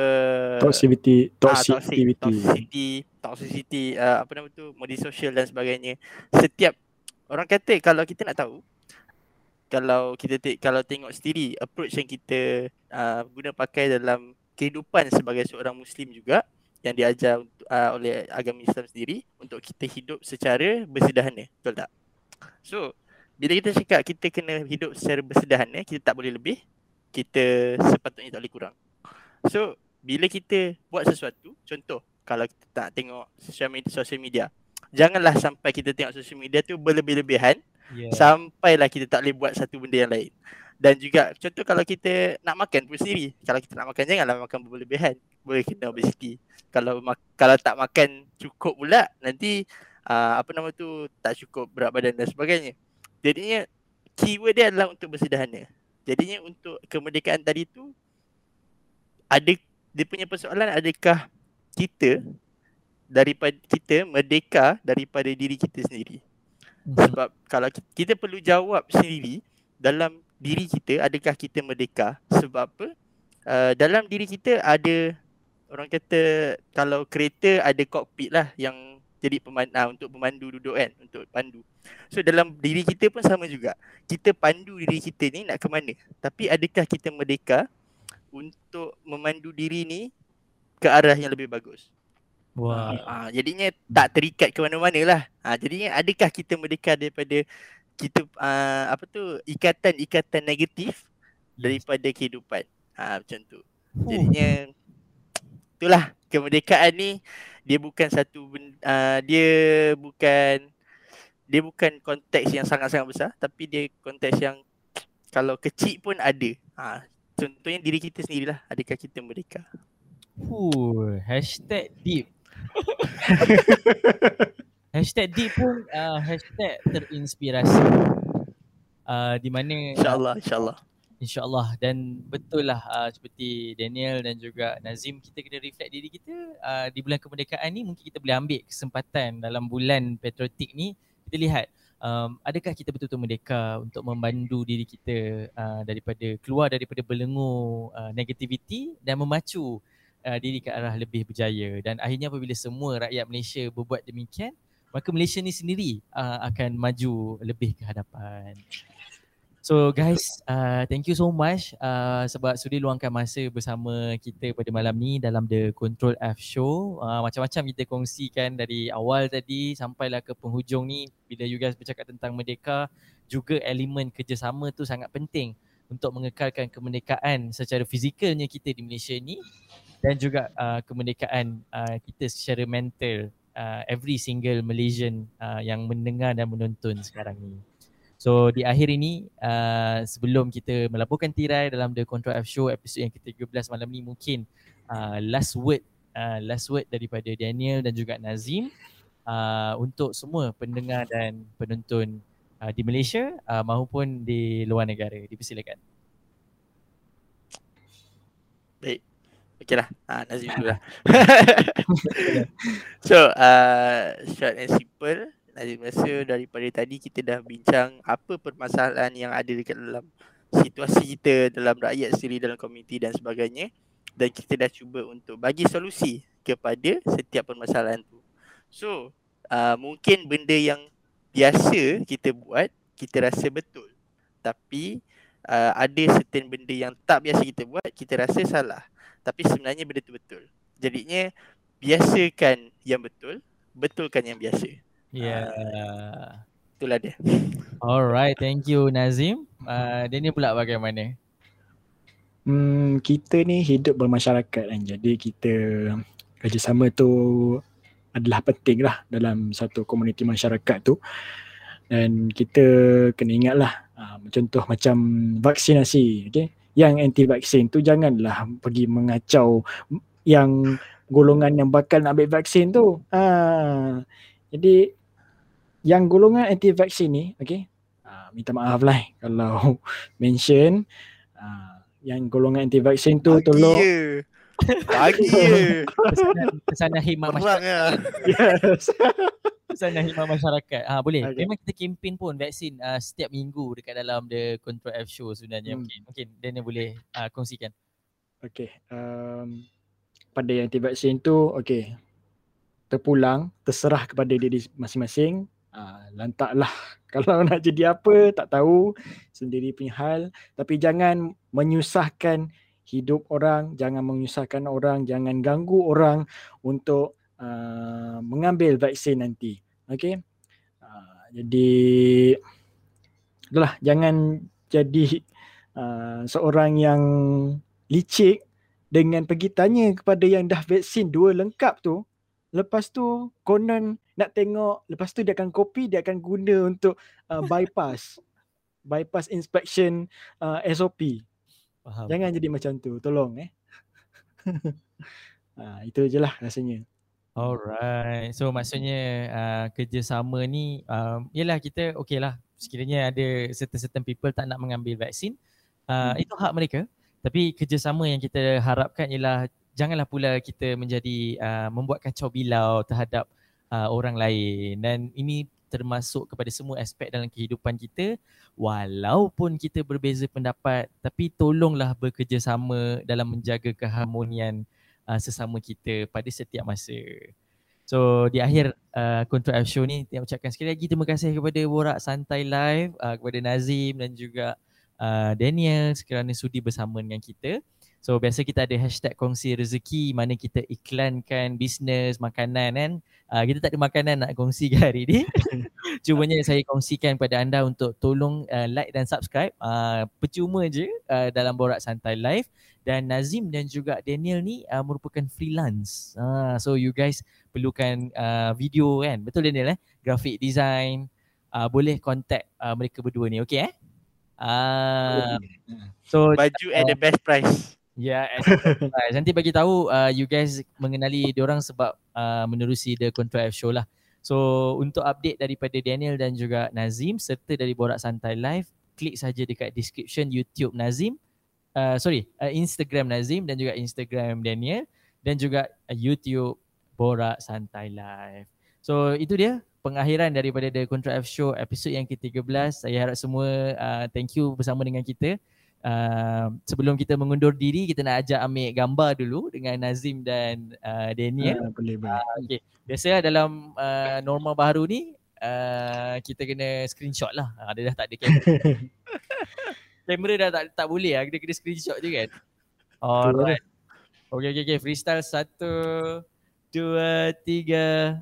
Toxicity, Ah, toxic, toxicity. toxicity, toxicity, uh, apa nama tu, media sosial dan sebagainya. Setiap orang kata kalau kita nak tahu, kalau kita te- kalau tengok sendiri approach yang kita uh, guna pakai dalam kehidupan sebagai seorang Muslim juga yang diajar untuk- uh, oleh agama Islam sendiri untuk kita hidup secara bersederhana, betul tak? So, bila kita cakap kita kena hidup secara bersederhana, kita tak boleh lebih, kita sepatutnya tak boleh kurang. So, bila kita buat sesuatu, contoh kalau kita tak tengok social media, social media janganlah sampai kita tengok social media tu berlebih-lebihan Yeah. sampailah kita tak boleh buat satu benda yang lain. Dan juga contoh kalau kita nak makan pun sendiri. Kalau kita nak makan janganlah makan berlebihan. Boleh kena obesity. Kalau kalau tak makan cukup pula nanti uh, apa nama tu tak cukup berat badan dan sebagainya. Jadinya keyword dia adalah untuk bersederhana. Jadinya untuk kemerdekaan tadi tu ada dia punya persoalan adakah kita daripada kita merdeka daripada diri kita sendiri. Mhm. Sebab kalau ki- kita perlu jawab sendiri dalam diri kita adakah kita merdeka sebab apa? Uh, dalam diri kita ada orang kata kalau kereta ada kokpit lah yang jadi pemandu uh, untuk pemandu duduk kan untuk pandu. So dalam diri kita pun sama juga. Kita pandu diri kita ni nak ke mana? Tapi adakah kita merdeka untuk memandu diri ni ke arah yang lebih bagus? Wah. Ah, jadinya tak terikat ke mana-mana lah. Ah, jadinya adakah kita merdeka daripada kita ah, apa tu ikatan-ikatan negatif daripada kehidupan. Ah, macam tu. Jadinya itulah kemerdekaan ni dia bukan satu ben- ah, dia bukan dia bukan konteks yang sangat-sangat besar tapi dia konteks yang kalau kecil pun ada. Ah, contohnya diri kita sendirilah adakah kita merdeka. Huh, hashtag deep. <laughs> hashtag deep pun uh, hashtag terinspirasi. Uh, di mana InsyaAllah, insyaAllah. InsyaAllah dan betul lah uh, seperti Daniel dan juga Nazim kita kena reflect diri kita uh, di bulan kemerdekaan ni mungkin kita boleh ambil kesempatan dalam bulan patriotik ni kita lihat um, adakah kita betul-betul merdeka untuk membantu diri kita uh, daripada keluar daripada belenggu uh, negativity dan memacu uh, diri ke arah lebih berjaya dan akhirnya apabila semua rakyat Malaysia berbuat demikian maka Malaysia ni sendiri uh, akan maju lebih ke hadapan. So guys, uh, thank you so much uh, sebab sudi luangkan masa bersama kita pada malam ni dalam The Control F Show. Uh, macam-macam kita kongsikan dari awal tadi sampailah ke penghujung ni bila you guys bercakap tentang merdeka, juga elemen kerjasama tu sangat penting untuk mengekalkan kemerdekaan secara fizikalnya kita di Malaysia ni dan juga uh, kemerdekaan uh, kita secara mental uh, every single Malaysian uh, yang mendengar dan menonton sekarang ni. So di akhir ini uh, sebelum kita melaburkan tirai dalam The Control F Show episod yang ke-13 malam ni mungkin uh, last word uh, last word daripada Daniel dan juga Nazim uh, untuk semua pendengar dan penonton uh, di Malaysia uh, maupun di luar negara. Dipersilakan. Baik. Okey lah. Ha, Nazim dulu lah. <laughs> <laughs> so, uh, short and simple. Nazim rasa daripada tadi kita dah bincang apa permasalahan yang ada dekat dalam situasi kita, dalam rakyat sendiri, dalam komuniti dan sebagainya. Dan kita dah cuba untuk bagi solusi kepada setiap permasalahan tu. So, uh, mungkin benda yang biasa kita buat, kita rasa betul. Tapi uh, ada certain benda yang tak biasa kita buat, kita rasa salah. Tapi sebenarnya benda tu betul. Jadinya biasakan yang betul, betulkan yang biasa. Ya. Yeah. Itulah dia. Alright, thank you Nazim. Uh, dia ni pula bagaimana? Hmm, kita ni hidup bermasyarakat kan. Jadi kita kerjasama tu adalah penting lah dalam satu komuniti masyarakat tu. Dan kita kena ingat lah uh, contoh macam vaksinasi. Okay? Yang anti vaksin tu janganlah pergi mengacau yang golongan yang bakal nak ambil vaksin tu. Uh, jadi yang golongan anti vaksin ni okey uh, minta maaf lah eh, kalau <laughs> mention uh, yang golongan anti vaksin tu Bagi tolong. Bagi <laughs> ye. Pesanan khidmat Perang masyarakat. ya. yes. <laughs> Pesanan khidmat masyarakat. Ha, boleh. Okay. Memang kita kempen pun vaksin uh, setiap minggu dekat dalam the Control F show sebenarnya. Hmm. Mungkin mungkin Daniel boleh uh, kongsikan. okey um, pada yang anti vaksin tu okey terpulang terserah kepada diri masing-masing uh, lantaklah. <laughs> Kalau nak jadi apa tak tahu. Sendiri punya hal. Tapi jangan menyusahkan hidup orang jangan menyusahkan orang jangan ganggu orang untuk uh, mengambil vaksin nanti. Okey? Uh, jadi itulah. Jangan jadi uh, seorang yang licik dengan pergi tanya kepada yang dah vaksin dua lengkap tu. Lepas tu konon nak tengok lepas tu dia akan copy dia akan guna untuk uh, bypass. <laughs> Bypass inspection uh, SOP Faham. jangan jadi macam tu. Tolong eh. Ha, <laughs> itu je lah rasanya. Alright. So maksudnya uh, kerjasama ni um, yalah kita okey lah. Sekiranya ada certain-certain people tak nak mengambil vaksin uh, Hmm. itu hak mereka. Tapi kerjasama yang kita harapkan ialah janganlah pula kita menjadi uh, membuat kacau bilau terhadap uh, orang lain dan ini termasuk kepada semua aspek dalam kehidupan kita walaupun kita berbeza pendapat tapi tolonglah bekerjasama dalam menjaga keharmonian uh, sesama kita pada setiap masa. So di akhir uh, Control F Show ni saya ucapkan sekali lagi terima kasih kepada Borak Santai Live, uh, kepada Nazim dan juga uh, Daniel kerana sudi bersama dengan kita. So biasa kita ada hashtag kongsi rezeki mana kita iklankan bisnes, makanan kan. Uh, kita tak ada makanan nak kongsi ke hari ni. <laughs> Cumanya saya kongsikan kepada anda untuk tolong uh, like dan subscribe. Uh, percuma je uh, dalam Borak Santai Live dan Nazim dan juga Daniel ni uh, merupakan freelance. Uh, so you guys perlukan uh, video kan. Betul Daniel eh? Graphic design. Uh, boleh contact uh, mereka berdua ni. Okay eh? Uh, so Baju at the best price. Ya, yeah, guys. Nanti bagi tahu uh, you guys mengenali diorang sebab uh, menerusi The Control F Show lah. So untuk update daripada Daniel dan juga Nazim serta dari Borak Santai Live, klik saja dekat description YouTube Nazim. Uh, sorry, uh, Instagram Nazim dan juga Instagram Daniel dan juga uh, YouTube Borak Santai Live. So itu dia pengakhiran daripada The Control F Show episod yang ke-13. Saya harap semua uh, thank you bersama dengan kita. Uh, sebelum kita mengundur diri kita nak ajak ambil gambar dulu dengan Nazim dan uh, Daniel. Ah, boleh boleh Okay. Biasa dalam uh, norma baru ni uh, kita kena screenshot lah. Uh, dia dah tak ada kamera. <laughs> kamera dah tak tak boleh lah. Kita kena screenshot je kan. <laughs> Alright. Okay, okay, okay. Freestyle satu, dua, tiga.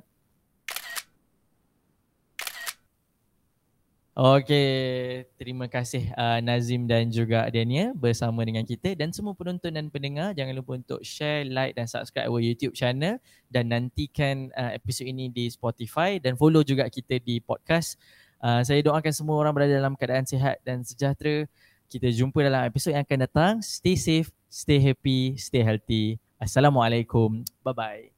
Okay, terima kasih uh, Nazim dan juga Daniel bersama dengan kita dan semua penonton dan pendengar jangan lupa untuk share, like dan subscribe our YouTube channel dan nantikan uh, episod ini di Spotify dan follow juga kita di podcast. Uh, saya doakan semua orang berada dalam keadaan sihat dan sejahtera. Kita jumpa dalam episod yang akan datang. Stay safe, stay happy, stay healthy. Assalamualaikum. Bye bye.